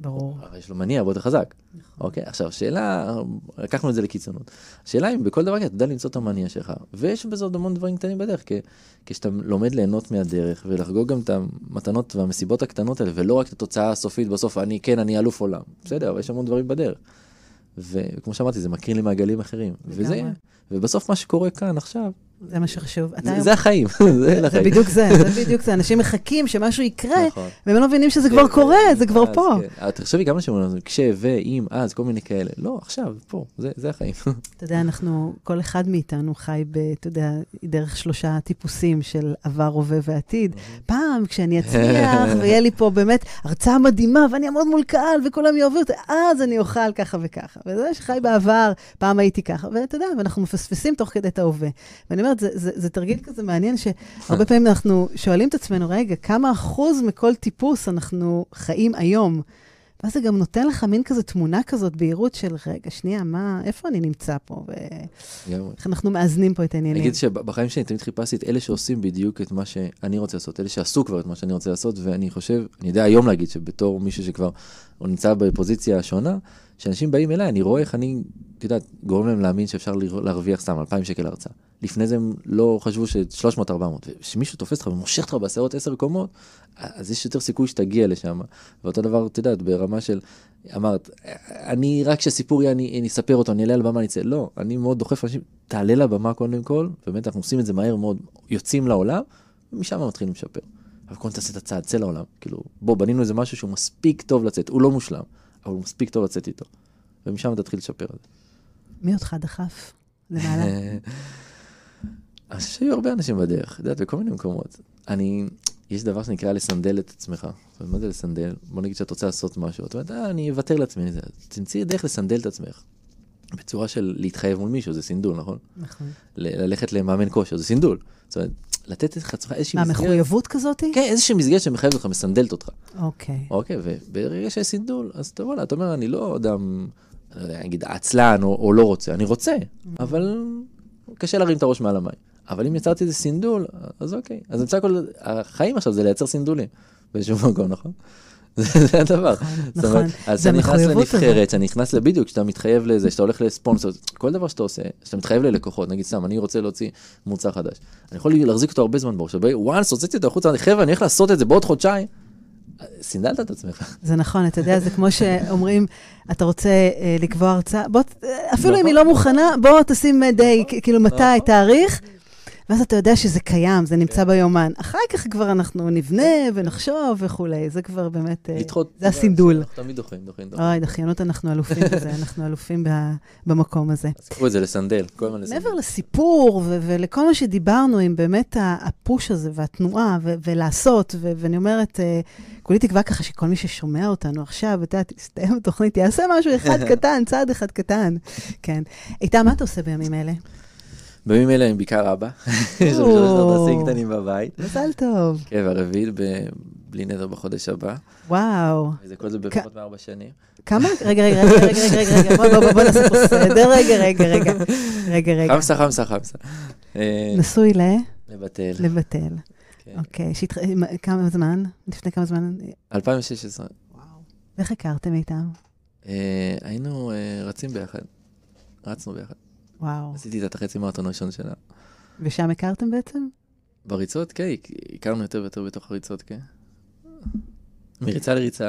ברור. אבל יש לו מניע הרבה יותר חזק. אוקיי, עכשיו שאלה, לקחנו את זה לקיצונות. השאלה אם בכל דבר כזה אתה יודע למצוא את המניע שלך, ויש בזה עוד המון דברים קטנים בדרך, כי כשאתה לומד ליהנות מהדרך ולחגוג גם את המתנות והמסיבות הקטנות האלה, ולא רק את התוצאה הסופית בסוף, אני כן, אני אלוף עולם. בסדר, אבל יש המון דברים בדרך. וכמו שאמרתי, זה מקרין למעגלים אחרים. וזה. ובסוף מה שקורה כאן עכשיו, זה מה שחשוב. זה, היום- זה החיים, [LAUGHS] זה. בדיוק זה, זה [LAUGHS] בדיוק זה. אנשים מחכים שמשהו יקרה, נכון. והם לא מבינים שזה כבר קורה, זה כבר פה. כן. אבל תחשבי כמה שאומרים לנו, כש, ואם, אז, כל מיני כאלה. לא, עכשיו, פה, זה, זה החיים. [LAUGHS] אתה יודע, אנחנו, כל אחד מאיתנו חי אתה יודע, דרך שלושה טיפוסים של עבר, הווה ועתיד. פעם, כשאני אצליח, ויהיה לי פה באמת הרצאה מדהימה, ואני אעמוד מול קהל, וכולם יאהבו אותי, אז אני אוכל ככה וככה. וזה שחי בעבר, פעם הייתי ככה, ואתה יודע, ואנחנו מפספסים תוך כדי את ההווה. ואני אומרת, זה, זה, זה תרגיל כזה מעניין, שהרבה פעמים אנחנו שואלים את עצמנו, רגע, כמה אחוז מכל טיפוס אנחנו חיים היום? ואז זה גם נותן לך מין כזה תמונה כזאת, בהירות של, רגע, שנייה, מה, איפה אני נמצא פה? ואיך. אנחנו מאזנים פה את אני העניינים. אגיד שבחיים שלי תמיד חיפשתי את אלה שעושים בדיוק את מה שאני רוצה לעשות, אלה שעשו כבר את מה שאני רוצה לעשות, ואני חושב, אני יודע היום להגיד שבתור מישהו שכבר נמצא בפוזיציה שונה, שאנשים באים אליי, אני רואה איך אני, את יודעת, גורם להם להאמין שאפשר להרוויח סתם 2,000 שקל הרצאה. לפני זה הם לא חשבו ש-300-400, וכשמישהו תופס אותך ומושך אותך בעשרות עשר קומות, אז יש יותר סיכוי שתגיע לשם. ואותו דבר, את יודעת, ברמה של, אמרת, אני רק כשהסיפור יהיה, אני, אני אספר אותו, אני אעלה על במה, אני אצא. לא, אני מאוד דוחף אנשים, תעלה לבמה קודם כל, באמת אנחנו עושים את זה מהר מאוד, יוצאים לעולם, ומשם מתחילים לשפר. אבל קודם תעשה את הצעד, צא לעולם. כאילו, בוא, בנינו איזה משהו שהוא מספיק טוב לצאת, הוא לא מושלם, אבל הוא מספיק טוב לצאת איתו. ומשם תתחיל לשפר את זה. מי אותך דחף למעלה? [LAUGHS] אני חושב שהיו הרבה אנשים בדרך, את יודעת, בכל מיני מקומות. אני, יש דבר שנקרא לסנדל את עצמך. זאת אומרת, מה זה לסנדל? בוא נגיד שאת רוצה לעשות משהו, את אומרת, אה, אני אוותר לעצמי. תמצאי דרך לסנדל את עצמך. בצורה של להתחייב מול מישהו, זה סינדול, נכון? נכון. ללכת למאמן כושר, זה סינדול. זאת אומרת, לתת לעצמך איזושהי מה, מסגרת. מחויבות כזאת? כן, איזושהי מסגרת שמחייבת אותך, מסנדלת אותך. אוקיי. אוקיי, וברגע שיש סינדול, אז אתה וואלה, אתה אומר, אני לא אדם, לא נגיד עצלן או, או לא רוצה, אני רוצה, אבל קשה להרים את הראש מעל המים. אבל אם יצרתי איזה סינדול, אז אוקיי. אז בסך הכל, החיים עכשיו זה לייצר סינדולים באיזשהו מקום, נכון? זה הדבר. אומרת, נכון. אז אתה נכנס. לנבחרת, אתה נכנס לבדיוק, כשאתה מתחייב לזה, שאתה הולך לספונסר, כל דבר שאתה עושה, שאתה מתחייב ללקוחות, נגיד סתם, אני רוצה להוציא מוצר חדש, אני יכול להחזיק אותו הרבה זמן בראש, וואנס, הוצאתי אותו החוצה, אני, חבר'ה, אני הולך לעשות את זה בעוד חודשיים, סינדלת את עצמך. זה נכון, אתה יודע, זה כמו שאומרים, אתה רוצה אה, לקבוע הרצאה, בוא, אה, אפילו אם היא לא מוכנה, בוא תשים די, כ- כאילו מתי, נכון. תאריך, ואז אתה יודע שזה קיים, זה נמצא ביומן. אחר כך כבר אנחנו נבנה ונחשוב וכולי, זה כבר באמת, אה. זה הסינדול. אנחנו תמיד דוחים, דוחים, דוחים. אוי, דחיינות, אנחנו אלופים [LAUGHS] בזה, אנחנו אלופים במקום הזה. אז קחו את זה לסנדל, כל הזמן לסנדל. מעבר לסיפור ו- ולכל מה שדיברנו, עם באמת הפוש הזה והתנועה ו- ולעשות, ו- ואני אומרת, אה, כולי תקווה ככה שכל מי ששומע אותנו עכשיו, אתה יודע, תסתיים התוכנית, יעשה משהו אחד [LAUGHS] קטן, צעד אחד קטן. כן. איתה, מה אתה עושה בימים אלה? בימים אלה הם בעיקר אבא, יש לנו שלוש נרדסים קטנים בבית. מזל טוב. כן, והרביעית בלי נדר בחודש הבא. וואו. וזה כל זה בפחות מארבע שנים. כמה? רגע, רגע, רגע, רגע, רגע, רגע, בוא, נעשה פה סדר, רגע, רגע, רגע. רגע, רגע. חמסה, חמסה, חמסה. אה, נשוי ל... לבטל. לבטל. כן. אוקיי. כמה זמן? לפני כמה זמן? 2016. ואיך הכרתם איתם? אה, היינו אה, רצים ביחד. רצנו ביחד. וואו. עשיתי את החצי מרתון הראשון שלה. ושם הכרתם בעצם? בריצות, כן, הכרנו יותר ויותר בתוך הריצות, כן. מריצה לריצה.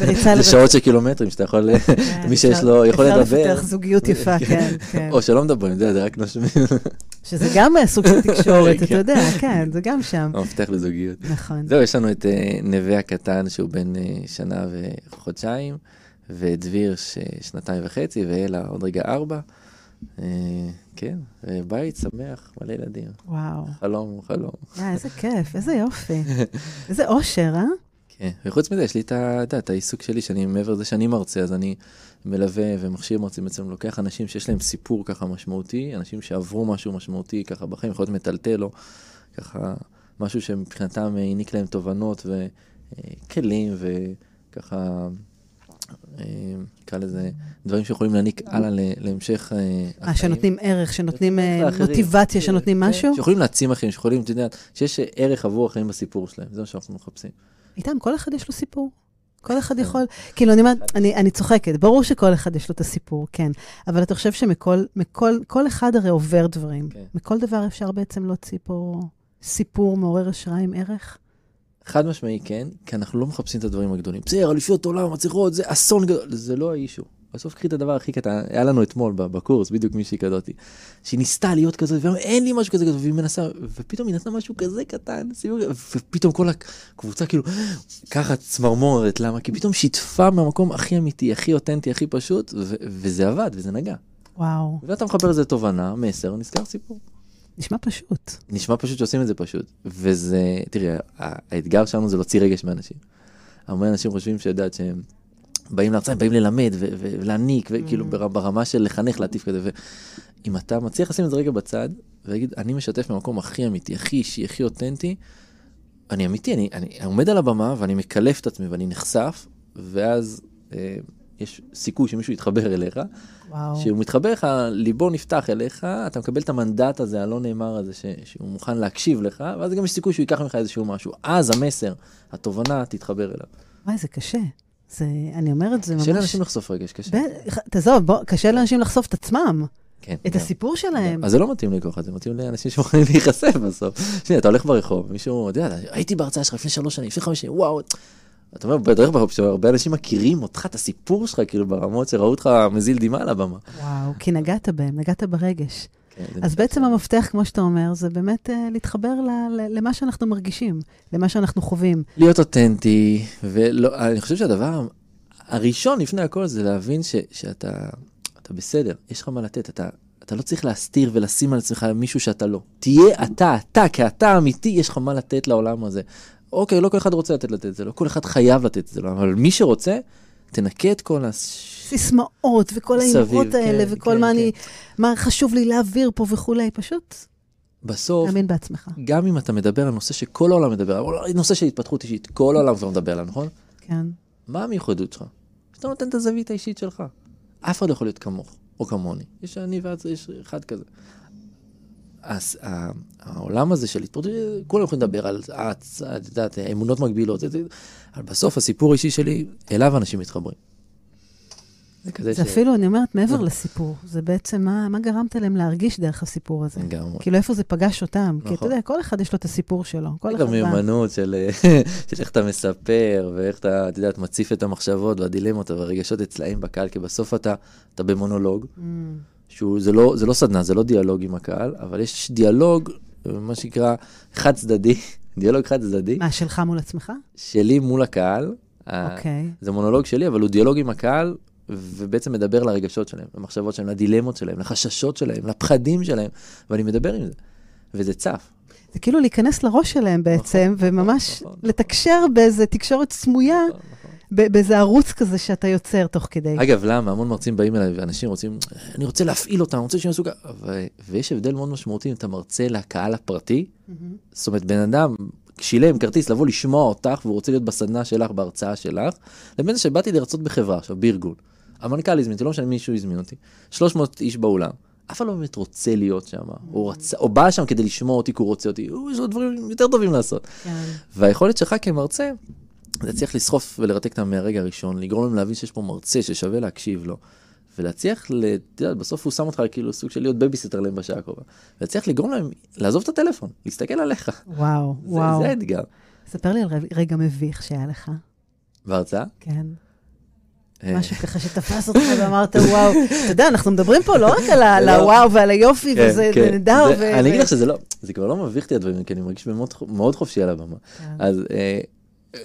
מריצה זה שעות של קילומטרים שאתה יכול, כן, [LAUGHS] מי שיש לו יכול לדבר. אפשר לפתח זוגיות יפה, [LAUGHS] כן, כן. או שלא מדברים, זה רק נושמים. [LAUGHS] שזה גם סוג של תקשורת, אתה כן. יודע, כן, זה גם שם. המפתח לזוגיות. נכון. זהו, יש לנו את אה, נווה הקטן, שהוא בן אה, שנה וחודשיים, ואת דביר, ששנתיים וחצי, ואלה עוד רגע ארבע. אה, כן, בית שמח, מלא ילדים. וואו. חלום חלום. אה, איזה כיף, איזה יופי. איזה אושר, אה? כן, וחוץ מזה, יש לי את ה- את העיסוק שלי, שאני מעבר לזה שאני מרצה, אז אני מלווה ומכשיר מרצים בעצם, לוקח אנשים שיש להם סיפור ככה משמעותי, אנשים שעברו משהו משמעותי ככה בחיים, יכול להיות מטלטל או ככה משהו שמבחינתם אה, העניק להם תובנות וכלים וככה, אה, נקרא לזה, דברים שיכולים להעניק הלאה להמשך אה, אה, החיים. שנותנים ערך, שנותנים ערך אה, לאחרים. מוטיבציה, כן, שנותנים כן, משהו? שיכולים להעצים אחרים, שיכולים, אתה יודע, שיש ערך עבור החיים בסיפור שלהם, זה מה שאנחנו מחפשים. איתם, כל אחד יש לו סיפור. כל אחד יכול, כאילו, אני אומרת, אני, אני צוחקת, ברור שכל אחד יש לו את הסיפור, כן. אבל אתה חושב שמכל, מכל, כל אחד הרי עובר דברים. כן. מכל דבר אפשר בעצם להוציא פה סיפור מעורר השראה עם ערך? חד משמעי כן, כי אנחנו לא מחפשים את הדברים הגדולים. בסדר, אליפיות עולם, מצליחות, זה אסון גדול, זה לא האישו. בסוף קחי את הדבר הכי קטן, היה לנו אתמול בקורס, בדיוק מישהי כזאתי, שהיא ניסתה להיות כזאת, ואמרה, אין לי משהו כזה גדול, והיא מנסה, ופתאום היא נתנה משהו כזה קטן, ופתאום כל הקבוצה כאילו, ככה צמרמורת, למה? כי פתאום שיתפה מהמקום הכי אמיתי, הכי אותנטי, הכי פשוט, וזה עבד, וזה נגע. וואו, ואתה מחבר לזה תובנה, מסר, נזכר סיפור. נשמע פשוט. נשמע פשוט שעושים את זה פשוט. וזה, תראי, האתגר שלנו זה להוציא רגש מאנשים. הרבה אנשים חושבים שיודעת שהם באים להרצאה, הם באים ללמד ולהעניק, וכאילו Mm. בר- ברמה של לחנך, להטיף כזה. ואם אתה מצליח לשים את זה רגע בצד, ולהגיד, אני משתף במקום הכי אמיתי, הכי אישי, הכי אותנטי, אני אמיתי, אני, אני עומד על הבמה ואני מקלף את עצמי ואני נחשף, ואז אה, יש סיכוי שמישהו יתחבר אליך, וואו. כשהוא מתחבר לך, ליבו נפתח אליך, אתה מקבל את המנדט הזה, הלא נאמר הזה, ש, שהוא מוכן להקשיב לך, ואז גם יש סיכוי שהוא ייקח ממך איזשהו משהו. אז המסר, התובנה, תתחבר אליו. וואי, זה קשה. זה, אני אומרת, זה ממש... קשה לאנשים לחשוף רגש, קשה. ב- תעזוב, בוא, קשה לאנשים לחשוף את עצמם, כן. את גם. הסיפור שלהם. אז זה לא מתאים לכוח, זה מתאים לאנשים שמוכנים להיחשף בסוף. שנייה, אתה הולך ברחוב, מישהו, אתה יודע, הייתי בהרצאה שלך לפני שלוש שנים, לפני חמש שנים, וואו. אתה אומר, בדרך כלל, הרבה אנשים מכירים אותך, את הסיפור שלך, כאילו ברמות שראו אותך מזיל דמעה על הבמה. וואו, כי נגעת בהם, נגעת ברגש. כן, אז בעצם. המפתח, כמו שאתה אומר, זה באמת אה, להתחבר ל- ל- למה שאנחנו מרגישים, למה שאנחנו חווים. להיות אותנטי, ואני חושב שהדבר הראשון לפני הכל זה להבין ש, שאתה אתה בסדר, יש לך מה לתת, אתה, אתה לא צריך להסתיר ולשים על עצמך מישהו שאתה לא. תהיה אתה, אתה, כי אתה אמיתי, יש לך מה לתת לעולם הזה. אוקיי, לא כל אחד רוצה לתת לתת את זה, לא כל אחד חייב לתת את זה, לא, אבל מי שרוצה, תנקה את כל הש... סיסמאות וכל האמרות האלה, כן, וכל כן, מה כן. אני, מה חשוב לי להעביר פה וכולי, פשוט בסוף, תאמין בעצמך. גם אם אתה מדבר על נושא שכל העולם מדבר עליו, נושא של התפתחות אישית, כל העולם כבר מדבר עליו, נכון? כן. מה המיוחדות שלך? שאתה נותן את הזווית האישית שלך. אף אחד לא יכול להיות כמוך, או כמוני. יש אני ואת, יש אחד כזה. אז ה- העולם הזה של התפתחות, כולם יכולים לדבר על, את, את יודעת, אמונות מגבילות, זה- זה- אבל בסוף הסיפור האישי שלי, אליו אנשים מתחברים. זה כזה זה אפילו, אני אומרת, מעבר לסיפור, זה בעצם מה מה גרמת להם להרגיש דרך הסיפור הזה. לגמרי. כאילו, איפה זה פגש אותם. כי אתה נכון. יודע, כל אחד יש לו את הסיפור שלו. כל זה אחד גם בא. מיומנות של [LAUGHS] של איך אתה מספר, ואיך אתה, את יודעת, מציף את המחשבות והדילמות והרגשות אצלהם בקהל, כי בסוף אתה, אתה במונולוג, Mm, שהוא, זה לא, זה לא סדנה, זה לא דיאלוג עם הקהל, אבל יש דיאלוג, מה שנקרא, חד צדדי, [LAUGHS] דיאלוג חד צדדי, מה, שלך מול עצמך? שלי מול הקהל. ה- אוקיי. זה מונולוג שלי, אבל הוא דיאלוג עם הקהל, ובעצם מדבר לרגשות שלהם, למחשבות שלהם, לדילמות שלהם, לחששות שלהם, לפחדים שלהם, ואני מדבר עם זה, וזה צף. זה כאילו להיכנס לראש שלהם בעצם, נכון, וממש נכון. לתקשר באיזה תקשורת סמויה, נכון, נכון. באיזה ערוץ כזה שאתה יוצר תוך כדי. אגב, למה? המון מרצים באים אליי, ואנשים רוצים, אני רוצה להפעיל אותם, אני רוצה שהם יעשו ככה, ויש הבדל מאוד משמעותי אם אתה מרצה לקהל הפרטי, מהמם. זאת אומרת, בן אדם שילם כרטיס לבוא לשמוע אותך, והוא רוצה להיות בסדנה שלך, בהרצאה שלך, לבין שבאתי להרצות בחברה עכשיו, בארגון. המנכ"ל הזמין אותי, לא משנה מישהו הזמין אותי, 300 איש באולם. אף אחד לא באמת רוצה להיות שם, או, רצה, או בא שם כדי לשמוע אותי כי הוא רוצה אותי, הוא, יש לו דברים יותר טובים לעשות. כן. והיכולת שלך כמרצה, להצליח לסחוף ולרתק אותם מהרגע הראשון, לגרום להם להבין שיש פה מרצה ששווה להקשיב לו. ולהצליח, אתה יודע, בסוף הוא שם אותך כאילו סוג של להיות בייביסיטר להם בשעה הקרובה. ולהצליח לגרום להם לעזוב את הטלפון, להסתכל עליך. וואו, [LAUGHS] זה, וואו. זה האתגר. ספר לי על רגע מביך שהיה לך. בהרצאה? כן. אה, משהו ככה שתפס אותך ואמרת, וואו, [LAUGHS] אתה יודע, אנחנו מדברים פה לא רק על לא. הוואו ועל היופי, כן, וזה כן. נהדר. זה- אני אגיד לך שזה לא, זה כבר לא מביך אותי הדברים, כי אני מרגיש מאוד- מאוד חופשי על הבמה. כן. אז אה,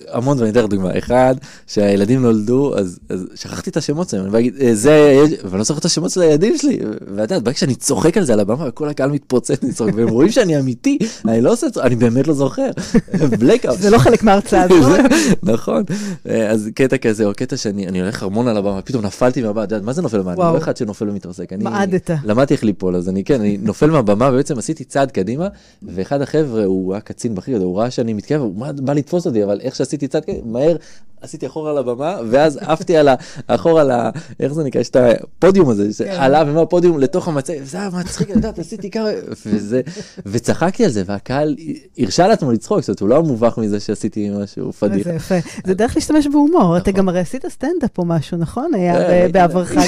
המון דברים, אני אתן לך דוגמה. אחד, שהילדים נולדו, אז אז שכחתי את השמות שלהם, אני בא להגיד, "אה, זה, הילד", ואני לא זוכר את השמות של הילדים שלי. ואת יודעת, ברגע שאני צוחק על זה על הבמה, וכל הקהל מתפוצץ מצחוק, והם רואים שאני אמיתי, אני לא עושה, אני באמת לא זוכר. [LAUGHS] בלקאפ. זה לא חלק מההרצאה, נכון? [LAUGHS] נכון, אה, אז קטע כזה, או קטע שאני אני הולך המון על הבמה, פתאום נפלתי מהבמה, את יודעת, מה זה נופל מהבמה? אני. לא אחד שנופל ומתרסק. מעדת. למדתי איך ליפול, אז אני כן, אני נופל מהבמה, ובעצם עשיתי צעד קדימה, ואחד החבר'ה, הוא היה קצין בכיר, הוא ראה שאני מתקרב, הוא "מה, בא לתפוס אותי, אבל איך שעשיתי צעד קדימה, מהר עשיתי אחורה על הבמה, ואז עפתי על ה... אחורה על ה... איך זה נקרא? יש את הפודיום הזה, שעלה ומהפודיום לתוך המצב, וזה היה מצחיק, יודעת, עשיתי ככה, וזה, וצחקתי על זה, והקהל הרשה לעצמו לצחוק, זאת אומרת, הוא לא מובך מזה שעשיתי משהו פדיחה. זה יפה. זה דרך להשתמש בהומור. אתה נכון. גם הרי עשית סטנדאפ או משהו, נכון? היה כן, ב- הייתי- בעברך גם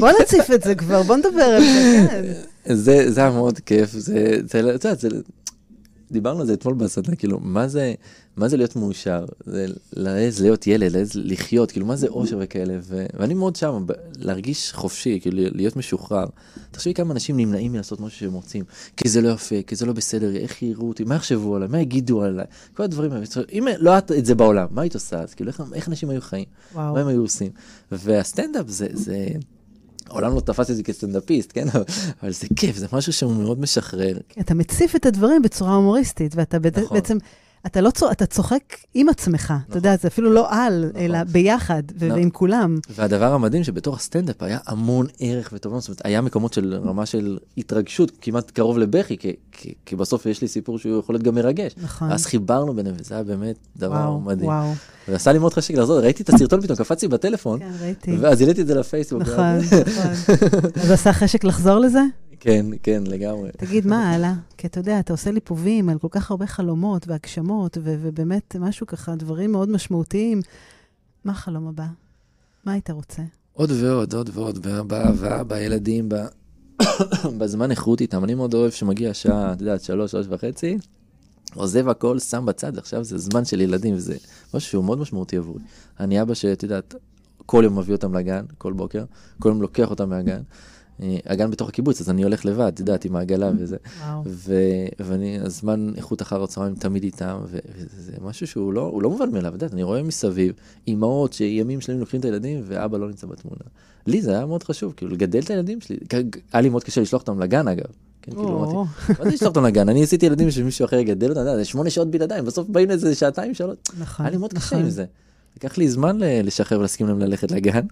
בוא. נציף את זה כבר, בוא נדבר על זה, כן. זה, היה מאוד כיף, זה, זה, את יודעת, זה, דיברנו על זה אתמול בסדנה, כאילו, מה זה, מה זה להיות מאושר? זה להעז להיות ילד, להעז לחיות, כאילו, מה זה אושר וכאלה, ו, ואני מאוד שם, ב- להרגיש חופשי, כאילו, להיות משוחרר. תחשבי כמה אנשים נמנעים מלעשות משהו שהם רוצים, כי זה לא יפה, כי זה לא בסדר, איך יראו אותי, מה יחשבו עליי, מה יגידו עליי, כל הדברים האלה. אם לא היה את זה בעולם, מה היית עושה אז? כאילו, איך, איך אנשים היו חיים? וואו. מה הם היו עושים? והסטנדאפ זה, זה, העולם לא תפס את זה כסטנדאפיסט, כן? אבל זה כיף, זה משהו שהוא מאוד משחרר. אתה מציף את הדברים בצורה הומוריסטית, ואתה נכון. בעצם, אתה לא צוחק, אתה צוחק עם עצמך. אתה יודע, זה אפילו לא על, נכון. אלא ביחד, נכון. ועם כולם. והדבר המדהים שבתוך הסטנדאפ היה המון ערך וטוב, זאת אומרת, היה מקומות של רמה של התרגשות, כמעט קרוב לבכי, כי, כי, כי בסוף יש לי סיפור שהוא יכול להיות גם מרגש. נכון. אז חיברנו ביניהם, וזה היה באמת דבר וואו, מדהים. וואו. ועשה לי מאוד חשק לחזור, ראיתי את הסרטון פתאום, קפצתי בטלפון, כן, ראיתי. ואז העליתי את זה לפייסבוק. נכון, נכון. אז עשה חשק לחזור לזה? כן, כן, לגמרי. תגיד, מה הלאה? כי אתה יודע, אתה עושה לי פובים על כל כך הרבה חלומות והגשמות, ו- ובאמת משהו ככה, דברים מאוד משמעותיים. מה החלום הבא? מה היית רוצה? עוד ועוד, עוד ועוד, באהבה, בילדים, ב... [COUGHS] בזמן איכות איתם. אני מאוד אוהב שמגיע השעה, את יודעת, שלוש, שלוש וחצי, עוזב הכל, שם בצד, עכשיו זה זמן של ילדים, וזה משהו שהוא מאוד משמעותי עבורי. אני אבא שאת יודעת, כל יום מביא אותם לגן, כל בוקר, כל יום לוקח אותם מהגן. הגן בתוך הקיבוץ, אז אני הולך לבד, את יודעת, עם העגלה וזה. וואו. ו- ואני, הזמן איכות אחר הצהריים תמיד איתם, ו- וזה משהו שהוא לא, לא מובן מאליו, את יודעת, אני רואה מסביב אימהות שימים שלמים לוקחים את הילדים ואבא לא נמצא בתמונה. לי זה היה מאוד חשוב, כאילו, לגדל את הילדים שלי. היה לי מאוד קשה לשלוח אותם לגן, אגב. כן, כאילו, אמרתי, מה זה לשלוח אותם לגן? אני עשיתי ילדים שמישהו אחר יגדל אותם, זה שמונה שעות בלעדיי, בסוף באים לזה שעתיים, שלוש. נכון. היה לי מאוד קשה נכון. עם זה. לקח לי זמן לשחרר ולהסכים להם ללכת לגן.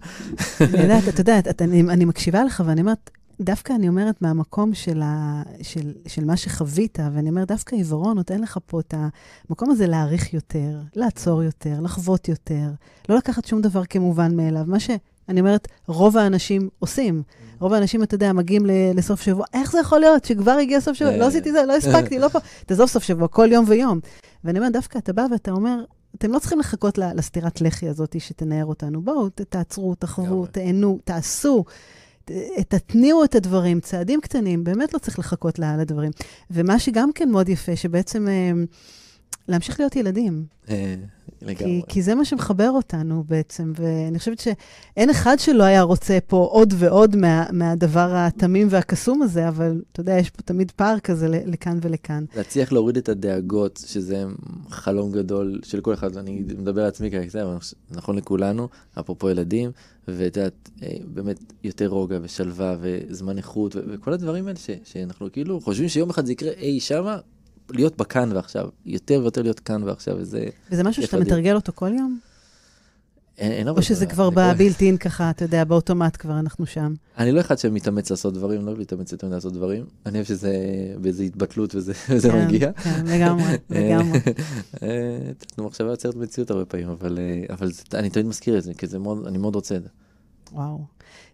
אני יודעת, [LAUGHS] אתה יודע, אתה- אני, אני מקשיבה לך ואני אומרת, דווקא אני אומרת מהמקום של, ה, של, של מה שחווית, ואני אומרת, דווקא עיוורון נותן לך פה את המקום הזה להעריך יותר, לעצור יותר, לחוות יותר, לא לקחת שום דבר כמובן מאליו. מה שאני אומרת, רוב האנשים עושים. רוב האנשים, אתה יודע, מגיעים לסוף שבוע, איך זה יכול להיות שכבר הגיע סוף שבוע? לא עשיתי זה, לא הספקתי, לא פה. [LAUGHS] תעזוב סוף שבוע, כל יום ויום. ואני אומרת, דווקא אתה בא ואתה אומר, אתם לא צריכים לחכות לסטירת לחי הזאת שתנער אותנו. בואו, תעצרו, תחוו. תהנו, תעשו, תתניעו את הדברים, צעדים קטנים, באמת לא צריך לחכות לדברים. ומה שגם כן מאוד יפה, שבעצם אה, להמשיך להיות ילדים. אה, כי, לגמרי. כי זה מה שמחבר אותנו בעצם, ואני חושבת שאין אחד שלא היה רוצה פה עוד ועוד מה, מהדבר התמים והקסום הזה, אבל אתה יודע, יש פה תמיד פער כזה לכאן ולכאן. להצליח להוריד את הדאגות, שזה חלום גדול של כל אחד, אני מדבר על עצמי כרגע, אבל זה נכון לכולנו, אפרופו ילדים, ואת יודעת, אה, באמת יותר רוגע ושלווה וזמן איכות, וכל הדברים האלה ש- שאנחנו כאילו חושבים שיום אחד זה יקרה אי שמה, להיות בכאן ועכשיו, יותר ויותר להיות כאן ועכשיו, וזה... וזה משהו שאתה אדיר. מתרגל אותו כל יום? אין, אין או שזה כבר קורה. בבילט-אין ככה, אתה יודע, באוטומט כבר אנחנו שם. אני לא אחד שמתאמץ לעשות דברים, לא אוהב להתאמץ יותר מדי לעשות דברים, אני אוהב שזה באיזה התבטלות [LAUGHS] וזה כן, מגיע. כן, לגמרי, [LAUGHS] לגמרי. אה, נו, מחשבה יוצרת מציאות הרבה פעמים, אבל, אה, אבל זה, אני תמיד מזכיר את זה, כי זה מאוד, אני מאוד רוצה את זה. וואו.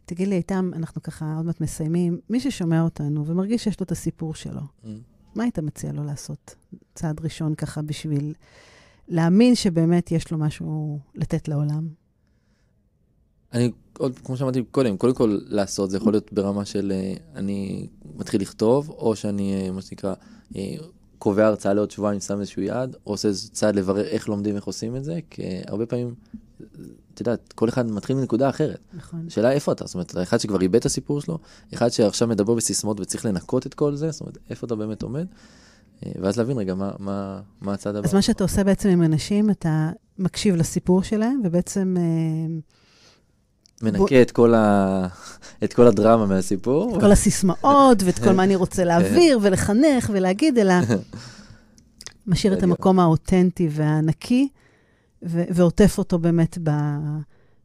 תגיד לי, איתם, אנחנו ככה עוד מעט מסיימים. מי ששומע אותנו ומרגיש שיש לו את הסיפור שלו, Mm. מה היית מציע לו לעשות? צעד ראשון ככה בשביל להאמין שבאמת יש לו משהו לתת לעולם. אני, עוד, כמו שאמרתי קודם, קודם כל לעשות, זה יכול להיות ברמה של אה, אני מתחיל לכתוב, או שאני, אה, מה שנקרא, אה, קובע הרצאה לעוד שבועיים, שם איזשהו יעד, או עושה צעד לברר איך לומדים, איך עושים את זה, כי הרבה פעמים, את יודעת, כל אחד מתחיל מנקודה אחרת. נכון. השאלה איפה אתה, זאת אומרת, אחד שכבר איבד את הסיפור שלו, אחד שעכשיו מדבר בסיסמאות וצריך לנקות את כל זה, זאת אומרת, איפה אתה באמת עומד, ואז להבין רגע מה, מה, מה הצד הבא. אז מה שאתה עושה בעצם עם אנשים, אתה מקשיב לסיפור שלהם, ובעצם... מנקה בוא... את, כל ה... [LAUGHS] את כל הדרמה מהסיפור. את כל הסיסמאות ואת כל מה אני רוצה להעביר ולחנך ולהגיד, אלא [LAUGHS] משאיר את המקום האותנטי והנקי, ו- ועוטף אותו באמת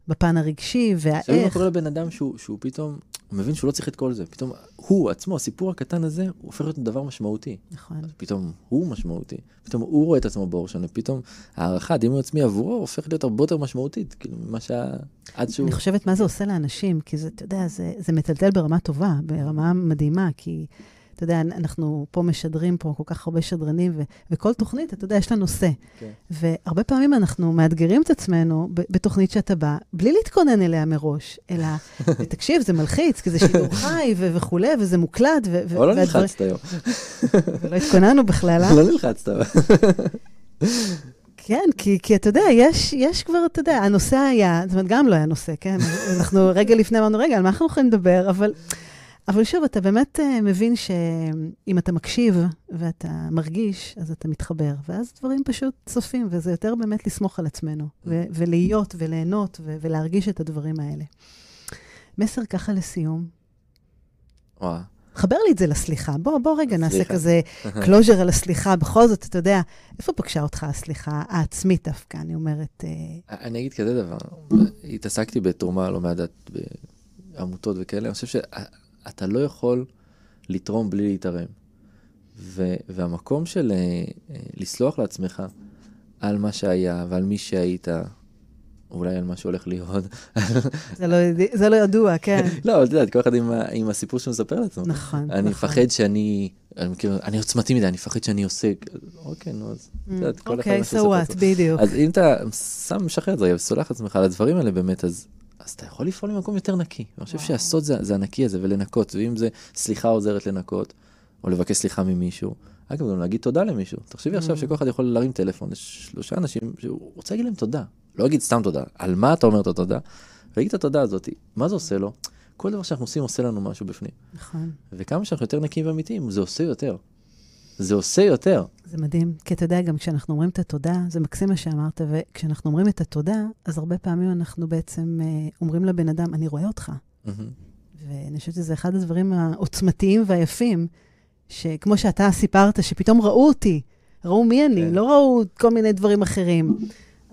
בפן הרגשי והאיך. עכשיו מה קורה לבן אדם שהוא, שהוא פתאום, הוא מבין שהוא לא צריך את כל זה. פתאום הוא עצמו, הסיפור הקטן הזה, הוא הופך להיות דבר משמעותי. נכון. פתאום הוא משמעותי. פתאום הוא רואה את עצמו באור שונה. פתאום הערכה, דימוי עצמי עבורו, הופך להיות הרבה יותר משמעותית. כאילו, ממה שה... עד שהוא... אני חושבת מה זה עושה לאנשים, כי זה, אתה יודע, זה, זה מטלטל ברמה טובה, ברמה מדהימה, כי... אתה יודע, אנחנו פה משדרים פה כל כך הרבה שדרנים, ו- וכל תוכנית, אתה יודע, יש לה נושא. כן. והרבה פעמים אנחנו מאתגרים את עצמנו ב- בתוכנית שאתה בא, בלי להתכונן אליה מראש, אלא, [LAUGHS] תקשיב, זה מלחיץ, כי זה שידור [LAUGHS] חי ו- וכולי, וזה מוקלט. ו- ו- אבל לא נלחצת היום. ולא [LAUGHS] התכוננו בכלל, אה? לא נלחצת. כן, כי, כי אתה יודע, יש, יש כבר, אתה יודע, הנושא היה, זאת אומרת, גם לא היה נושא, כן? אנחנו רגע לפני אמרנו, רגע, על מה אנחנו יכולים לדבר? אבל אבל שוב, אתה באמת uh, מבין שאם אתה מקשיב ואתה מרגיש, אז אתה מתחבר, ואז דברים פשוט צופים, וזה יותר באמת לסמוך על עצמנו, ו- ולהיות וליהנות ו- ולהרגיש את הדברים האלה. מסר ככה לסיום. וואו. חבר לי את זה לסליחה. בוא, בוא רגע נעשה כזה closure על הסליחה. בכל זאת, אתה יודע, איפה פגשה אותך הסליחה העצמית דווקא, אני אומרת... אה, אני אגיד כזה דבר, התעסקתי בתרומה לא מעט בעמותות וכאלה, אני חושב אתה לא יכול לתרום בלי להיתרם. ו- והמקום של אה, לסלוח לעצמך על מה שהיה ועל מי שהיית, אולי על מה שהולך להיות. [LAUGHS] זה, לא, זה לא ידוע, כן. [LAUGHS] לא, אבל את יודעת, כל אחד עם, עם הסיפור שהוא מספר לעצמו. נכון, אני נכון. מפחד שאני, אני מכיר, אני עוצמתי מדי, אני מפחד שאני עושה, אוקיי, נו, אז, את יודעת, כל אחד... אוקיי, so what, בדיוק. אז אם אתה שם, משחרר את זה וסולח לעצמך על הדברים האלה באמת, אז אז אתה יכול לפעול ממקום יותר נקי. אני חושב שהסוד זה, זה הנקי הזה, ולנקות, ואם זה סליחה עוזרת לנקות, או לבקש סליחה ממישהו, אגב, גם להגיד תודה למישהו. תחשבי עכשיו mm. שכל אחד יכול להרים טלפון, יש שלושה אנשים שהוא רוצה להגיד להם תודה. לא להגיד סתם תודה, על מה אתה אומר את התודה, ולהגיד את התודה הזאת, מה זה עושה לו? כל דבר שאנחנו עושים עושה לנו משהו בפנים. נכון. וכמה שאנחנו יותר נקיים ואמיתיים, זה עושה יותר. זה עושה יותר. זה מדהים, כי אתה יודע, גם כשאנחנו אומרים את התודה, זה מקסים מה שאמרת, וכשאנחנו אומרים את התודה, אז הרבה פעמים אנחנו בעצם אה, אומרים לבן אדם, אני רואה אותך. Mm-hmm. ואני חושבת שזה אחד הדברים העוצמתיים והיפים, שכמו שאתה סיפרת, שפתאום ראו אותי, ראו מי אני, כן. לא ראו כל מיני דברים אחרים.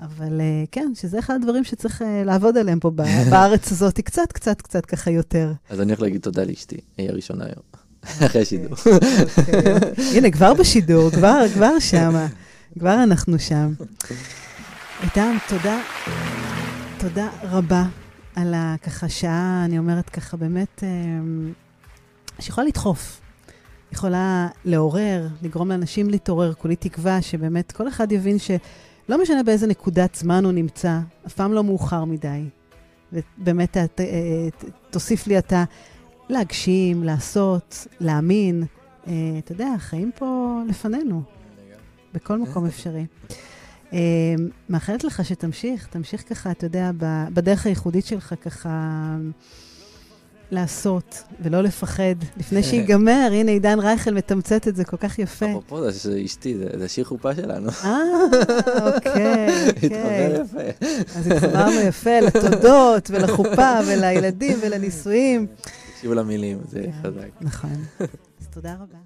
אבל אה, כן, שזה אחד הדברים שצריך אה, לעבוד עליהם פה [LAUGHS] בארץ הזאת, קצת, קצת, קצת ככה יותר. אז אני הולך להגיד תודה לאשתי, היא הראשונה היום. [LAUGHS] אחרי השידור. אוקיי. הנה, כבר בשידור, כבר, כבר שמה. כבר אנחנו שם. איתם, תודה, תודה רבה על הככה שעה, אני אומרת ככה, באמת, אמ, שיכולה לדחוף. יכולה לעורר, לגרום לאנשים להתעורר, כולי תקווה שבאמת כל אחד יבין שלא משנה באיזה נקודת זמן הוא נמצא, אף פעם לא מאוחר מדי. ובאמת, ת, ת, תוסיף לי אתה להגשים, לעשות, להאמין. אה, אתה יודע, החיים פה לפנינו, בכל מקום אפשרי. אה, מאחלת לך שתמשיך, תמשיך ככה, אתה יודע, בדרך הייחודית שלך, ככה לעשות ולא לפחד. לפני [LAUGHS] שיגמר, הנה עידן רייכל מתמצת את זה כל כך יפה. אפרופו, זה אשתי, זה שיר חופה שלנו. אה, אוקיי, [LAUGHS] אוקיי. התחבר יפה. אז התחברנו יפה לתודות ולחופה ולילדים ולנישואים. תקשיבו למילים, זה כן, חזק. נכון. [LAUGHS] אז תודה רבה.